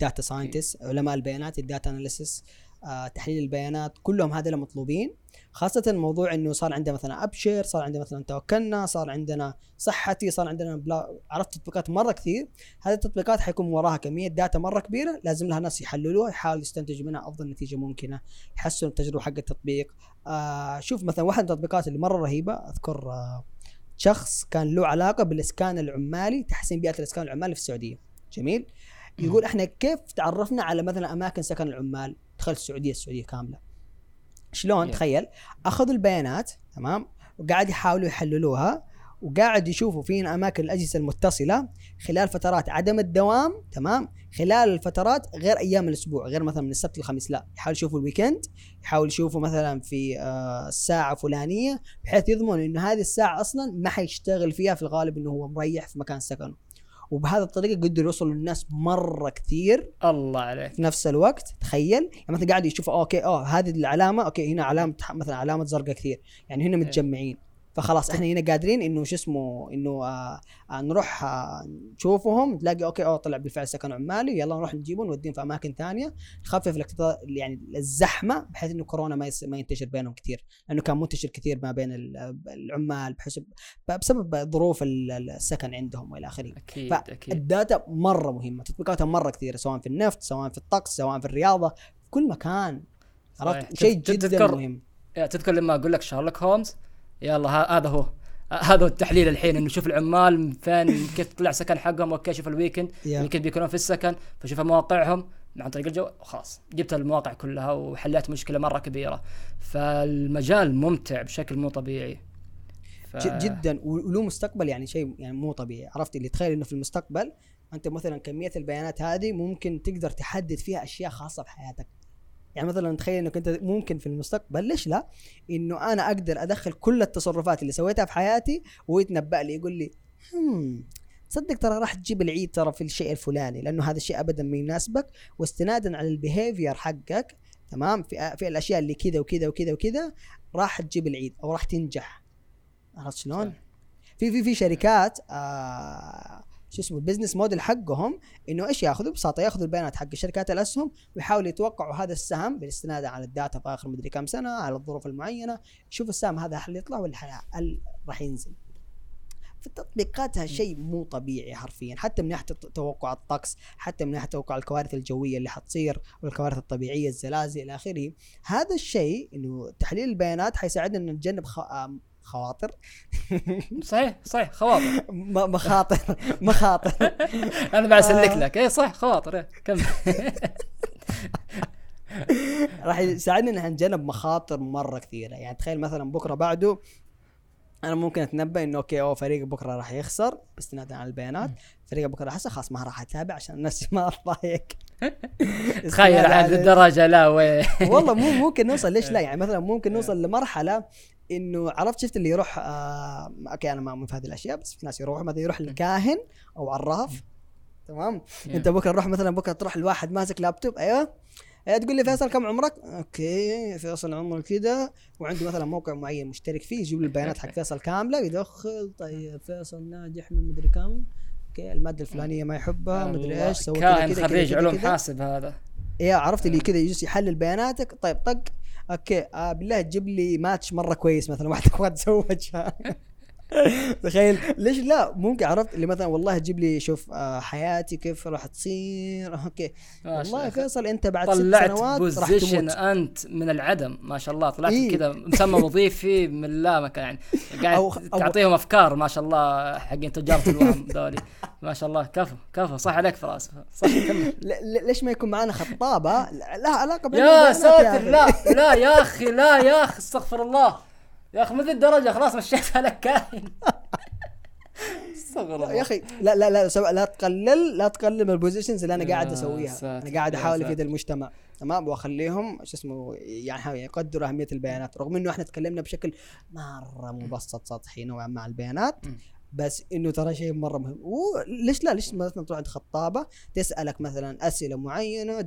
data scientist علماء البيانات ال data analysis آه تحليل البيانات كلهم هذول مطلوبين. خاصة موضوع إنه صار عندنا مثلا أبشر صار عندنا مثلا توكلنا صار عندنا صحتي صار عندنا بلا عرفت تطبيقات مرة كثير. هذه التطبيقات حيكون وراها كمية data مرة كبيرة لازم لها ناس يحللوها يحاولوا يستنتجوا منها أفضل نتيجة ممكنة يحسنوا التجربة حق التطبيق. آه شوف مثلا واحد من التطبيقات اللي مرة رهيبة أذكر آه شخص كان له علاقة بالاسكان العمالي تحسين بيئة الاسكان العمالي في السعودية. جميل. يقول إحنا كيف تعرفنا على مثلا أماكن سكن العمال؟ دخلت السعودية السعودية كاملة. شلون؟ Yeah. تخيل اخذوا البيانات تمام؟ وقاعد يحاولوا يحللوها وقاعد يشوفوا فين أماكن الأجهزة المتصلة خلال فترات عدم الدوام تمام؟ خلال الفترات غير أيام الأسبوع غير مثلا من السبت للخميس لا. يحاولوا يشوفوا ال weekend يحاولوا يشوفوا مثلا في آه، الساعة فلانيه بحيث يضمنوا إنه هذه الساعة أصلا ما حيشتغل فيها في الغالب إنه هو مريح في مكان سكنه. وبهذه الطريقة قدروا يوصلوا للناس مرة كثير. الله عليك. في نفس الوقت تخيل يعني مثلا قاعد يشوفوا okay آه هذه العلامة okay هنا علامة مثلا علامة زرقاء كثير. يعني هنا متجمعين. فخلاص إحنا هنا قادرين انه شو اسمه انه آه آه نروح آه نشوفهم تلاقي okay آه طلع بالفعل سكن عمالي يلا نروح نجيبهم نوديهم في أماكن ثانية نخفف يعني الزحمة بحيث إنه كورونا ما ما ينتشر بينهم كثير لأنه كان منتشر كثير ما بين ال- العمال بحسب بسبب ظروف ال- السكن عندهم وإلى آخره. أكيد أكيد. ال data مرة مهمة تطبيقاتها مرة كثيره سواء في النفط سواء في الطقس سواء في الرياضة في كل مكان. عرفت؟ شيء جدا مهم. تذكر لما أقول لك شيرلوك هولمز؟ يلا هذا هو. هذا هو التحليل الحين إنه شوف العمال فين كيف طلع سكن حقهم okay شوف ال weekend. كيف بيكونون في السكن فشوف مواقعهم عن طريق الجو خلاص. جبت المواقع كلها وحليت مشكلة مرة كبيرة. فالمجال ممتع بشكل مو طبيعي. ف... جدا. وله مستقبل يعني شيء يعني مو طبيعي. عرفت اللي؟ تخيل إنه في المستقبل أنت مثلا كمية البيانات هذه ممكن تقدر تحدد فيها أشياء خاصة بحياتك. يعني مثلا تخيل إنك أنت ممكن في المستقبل ليش لا؟ إنه أنا أقدر أدخل كل التصرفات اللي سويتها في حياتي ويتنبأ لي يقول لي هم تصدق ترى راح تجيب العيد ترى في الشيء الفلاني لأنه هذا الشيء ابدا ما يناسبك واستنادا على ال behavior حقك تمام؟ في في الأشياء اللي كذا وكذا وكذا وكذا راح تجيب العيد أو راح تنجح. عرفت شلون؟ في في في شركات آه شو اسمه ال business model حقهم إنه إيش ياخذوا؟ ببساطة ياخذوا البيانات حق شركات الاسهم ويحاولوا يتوقعوا هذا السهم بالاستناد على الداتا في آخر مدري كم سنة على الظروف المعينة. شوف السهم هذا هل يطلع ولا هل راح ينزل؟ في التطبيقات شيء مو طبيعي حرفيا حتى من ناحية توقع الطقس حتى من ناحية توقع الكوارث الجوية اللي حتصير والكوارث الطبيعية الزلازل إلى آخره. هذا الشيء إنه تحليل البيانات حيساعدنا نتجنب خواطر؟ صحيح صحيح خواطر. *laughs* مخاطر مخاطر. *laughs* أنا بعد اسلك آه. لك. اي صح خواطر. إيه. كم *laughs* راح يساعدنا إن نتجنب مخاطر مرة كثيرة. يعني تخيل مثلا بكرة بعده أنا ممكن أتنبأ إنه okay أوه فريق بكرة راح يخسر باستنادا على البيانات. فريق بكرة راح يخسر خلاص ما راح أتابع عشان الناس ما تضايق. تخيل استنادا على- الدرجة لا وي والله مو ممكن نوصل ليش لا؟ يعني مثلا ممكن نوصل لمرحلة إنه عرفت شفت اللي يروح آه okay أنا ما مو في هذه الأشياء بس في ناس يروحوا مثلا يروح للكاهن أو عراف تمام؟ أنت بكرة تروح مثلا بكرة تروح لواحد ماسك لابتوب أيوه؟ إيه تقول لي فيصل كم عمرك؟ okay فيصل عمره كذا وعنده مثلا موقع معين مشترك فيه يجيب لي البيانات حق فيصل كاملة يدخل طيب فيصل ناجح من مدري كم. okay المادة الفلانية ما يحبها مدري إيش سوى كذا خريج علوم حاسب هذا. يا عرفت اللي كذا يجلس يحلل بياناتك طيب طق. okay آه بالله تجيب لي ماتش مرة كويس مثلا واحد *laughs* اخوات تزوج *laughs* *laughs* تخيل. ليش لا؟ ممكن عرفت؟ اللي مثلا والله تجيب لي شوف آه حياتي كيف راح تصير. *laughs* okay. والله الله. فيصل أنت بعد ست طلعت سنوات position أنت من العدم ما شاء الله. طلعت إيه. كذا مسمى *laughs* وظيفي من لا مكان. يعني قاعد أو- أو- تعطيهم أفكار ما شاء الله حقين تجارة الوهم ذولي. ما شاء الله. كفو كفو. صح عليك فراس. صح كمل. ليش ما يكون معنا خطابة؟ لها علاقة يا ساتر. لا لا يا أخي لا يا أخي استغفر الله. يا أخي من ذي الدرجة خلاص مشيتها لك استغفر الله يا أخي لا لا لا سو- لا تقلل لا تقلل من ال positions اللي أنا قاعد أسويها. أنا قاعد أحاول. افيد المجتمع تمام؟ وأخليهم شو اسمه يعني يقدروا أهمية البيانات رغم إنه إحنا تكلمنا بشكل مرة مبسط سطحي نوعا ما عن البيانات. بس انه ترى شيء مره مهم وليش لا ليش مثلا تروح عند خطابه تسالك مثلا اسئله معينه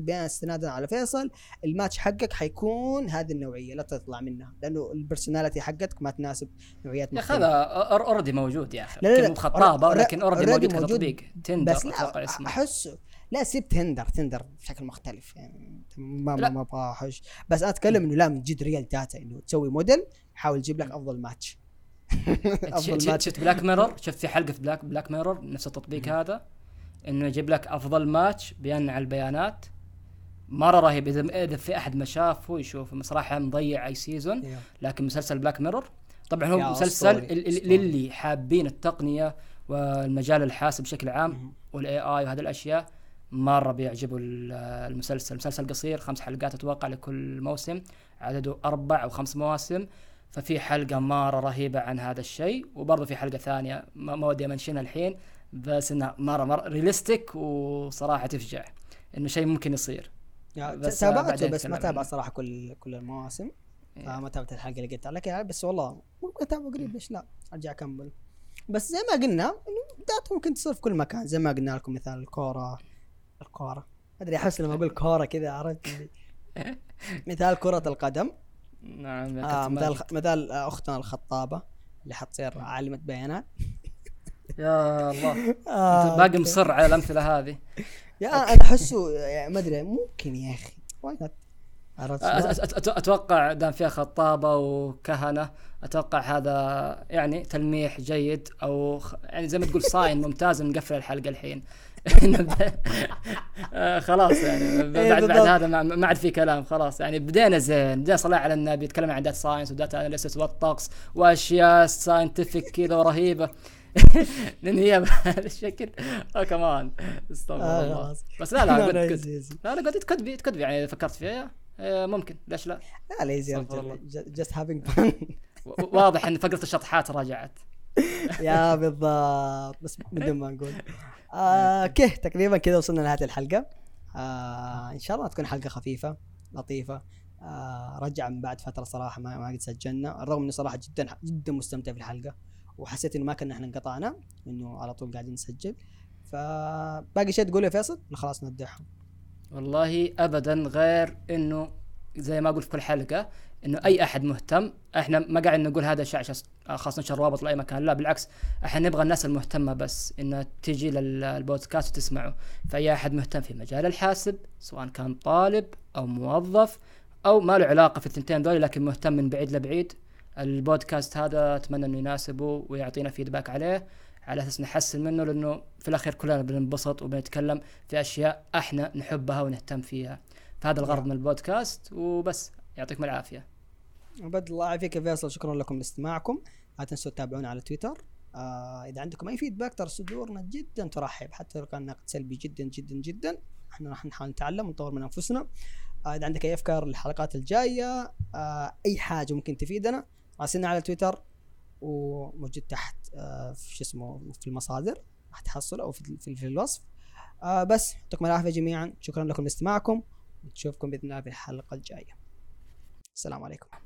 بيان استنادا على فيصل الماتش حقك حيكون هذه النوعيه لا تطلع منها لأنه ال personality حقتك ما تناسب نوعيات يا أخي هذا already موجود يا أخي لا لا خطابه ولكن already موجود كتطبيق تندر بس لا احسه لا سيب تندر تندر بشكل مختلف يعني ما ما أبغى بس أنا اتكلم انه لا من جد real data انه تسوي موديل حاول تجيب لك افضل ماتش *laughs* أفضل ماتش شفت Black Mirror شفت في حلقة في Black Black Mirror نفس التطبيق هذا إنه يجيب لك أفضل ماتش بيان على البيانات. مرة رهيب. اذا إذا في أحد ما شافه يشوف صراحة مضيع أي season. لكن مسلسل Black Mirror طبعا هو مسلسل. للي حابين التقنية والمجال الحاسب بشكل عام. وال AI وهذه الأشياء مرة بيعجبوا ال- المسلسل. المسلسل قصير خمس حلقات أتوقع لكل موسم عدده أربع أو خمس مواسم. ففي حلقة مره رهيبة عن هذا الشيء وبرضه في حلقة ثانية ما ودي امنشنها الحين بس إنها مره مرة ريلستيك وصراحة تفجع إنه شيء ممكن يصير. بس تابعته بس ما تابع عنه. صراحة كل كل المواسم. إيه. فما تابعت الحلقة اللي قلت لك بس والله ممكن اتابعه قريب ليش لا؟ أرجع أكمل. بس زي ما قلنا إنه ممكن تصير في كل مكان. زي ما قلنا لكم مثال الكورة. ما أدري أحس لما أقول كورة كذا عرفت؟ *laughs* مثال كرة القدم. نعم آه مثال. مثال آه، أختنا الخطابة اللي حتصير عالمة بيانات. *laughs* يا الله. *laughs* آه باقي. مصر على الأمثلة هذه. يا أنا أحسه يعني ما أدري ممكن يا أخي. واي أتوقع دام فيها خطابة وكهنة أتوقع هذا يعني تلميح جيد أو يعني زي ما تقول صاين ممتاز نقفل الحلقة الحين. *laughs* آه، خلاص يعني إيه، بعد بعد. هذا ما, عاد في كلام خلاص. يعني بدينا زين. بدينا صلاة على النبي يتكلم عن داتا ساينس وداتا اناليسيس والطقس واشياء ساينتفك كذا ورهيبة. *laughs* لأن هي *laughs* بهذا الشكل. آه كمان استغفر آه، الله. بس لا لا لا، لا قد تكذبي تكذبي يعني فكرت فيها. آه، ممكن. ليش لا؟ لا ليزي يا جست هافينج فن واضح إن فقرة الشطحات رجعت. يا بالضبط. بس بدون ما نقول. *laughs* آه، أوكي تقريبا كذا وصلنا لنهاية الحلقة. آه إن شاء الله تكون حلقة خفيفة لطيفة. آه رجع من بعد فترة صراحة ما, ما قد سجلنا. الرغم اني صراحة جدا جدا مستمتع في الحلقة وحسيت إنه ما كنا إحنا انقطعنا إنه على طول قاعدين نسجل. فباقي شيء تقوله يا فيصل؟ ولا خلاص نودعهم. والله ابدا غير إنه زي ما أقول في كل حلقة إنه أي أحد مهتم إحنا ما قاعد نقول هذا الشيء عشان خاص ننشر روابط لأي مكان لا بالعكس إحنا نبغى الناس المهتمة بس انها تجي للبودكاست وتسمعه. فأي أحد مهتم في مجال الحاسب سواء كان طالب أو موظف أو ما له علاقة في الثنتين دول لكن مهتم من بعيد لبعيد البودكاست هذا أتمنى إنه يناسبه ويعطينا فيدباك عليه على أساس نحسن منه لأنه في الأخير كلنا بننبسط وبنتكلم في أشياء إحنا نحبها ونهتم فيها. فهذا الغرض من البودكاست وبس يعطيكم العافية. وبد الله يعافيك يا فيصل شكرا لكم لاستماعكم. لا تنسوا تتابعونا على تويتر. آه إذا عندكم أي فيدباك ترى صدورنا جدا ترحب حتى لو كان نقد سلبي جدا جدا جدا إحنا راح نحاول نتعلم ونطور من أنفسنا. آه إذا عندك أي أفكار للحلقات الجاية آه أي حاجة ممكن تفيدنا راسلنا على تويتر وموجود تحت آه في شو اسمه في المصادر راح تحصل أو في, في الوصف. آه بس يعطيكم العافية جميعا. شكرا لكم لاستماعكم نشوفكم بإذن الله في الحلقة الجاية. السلام عليكم.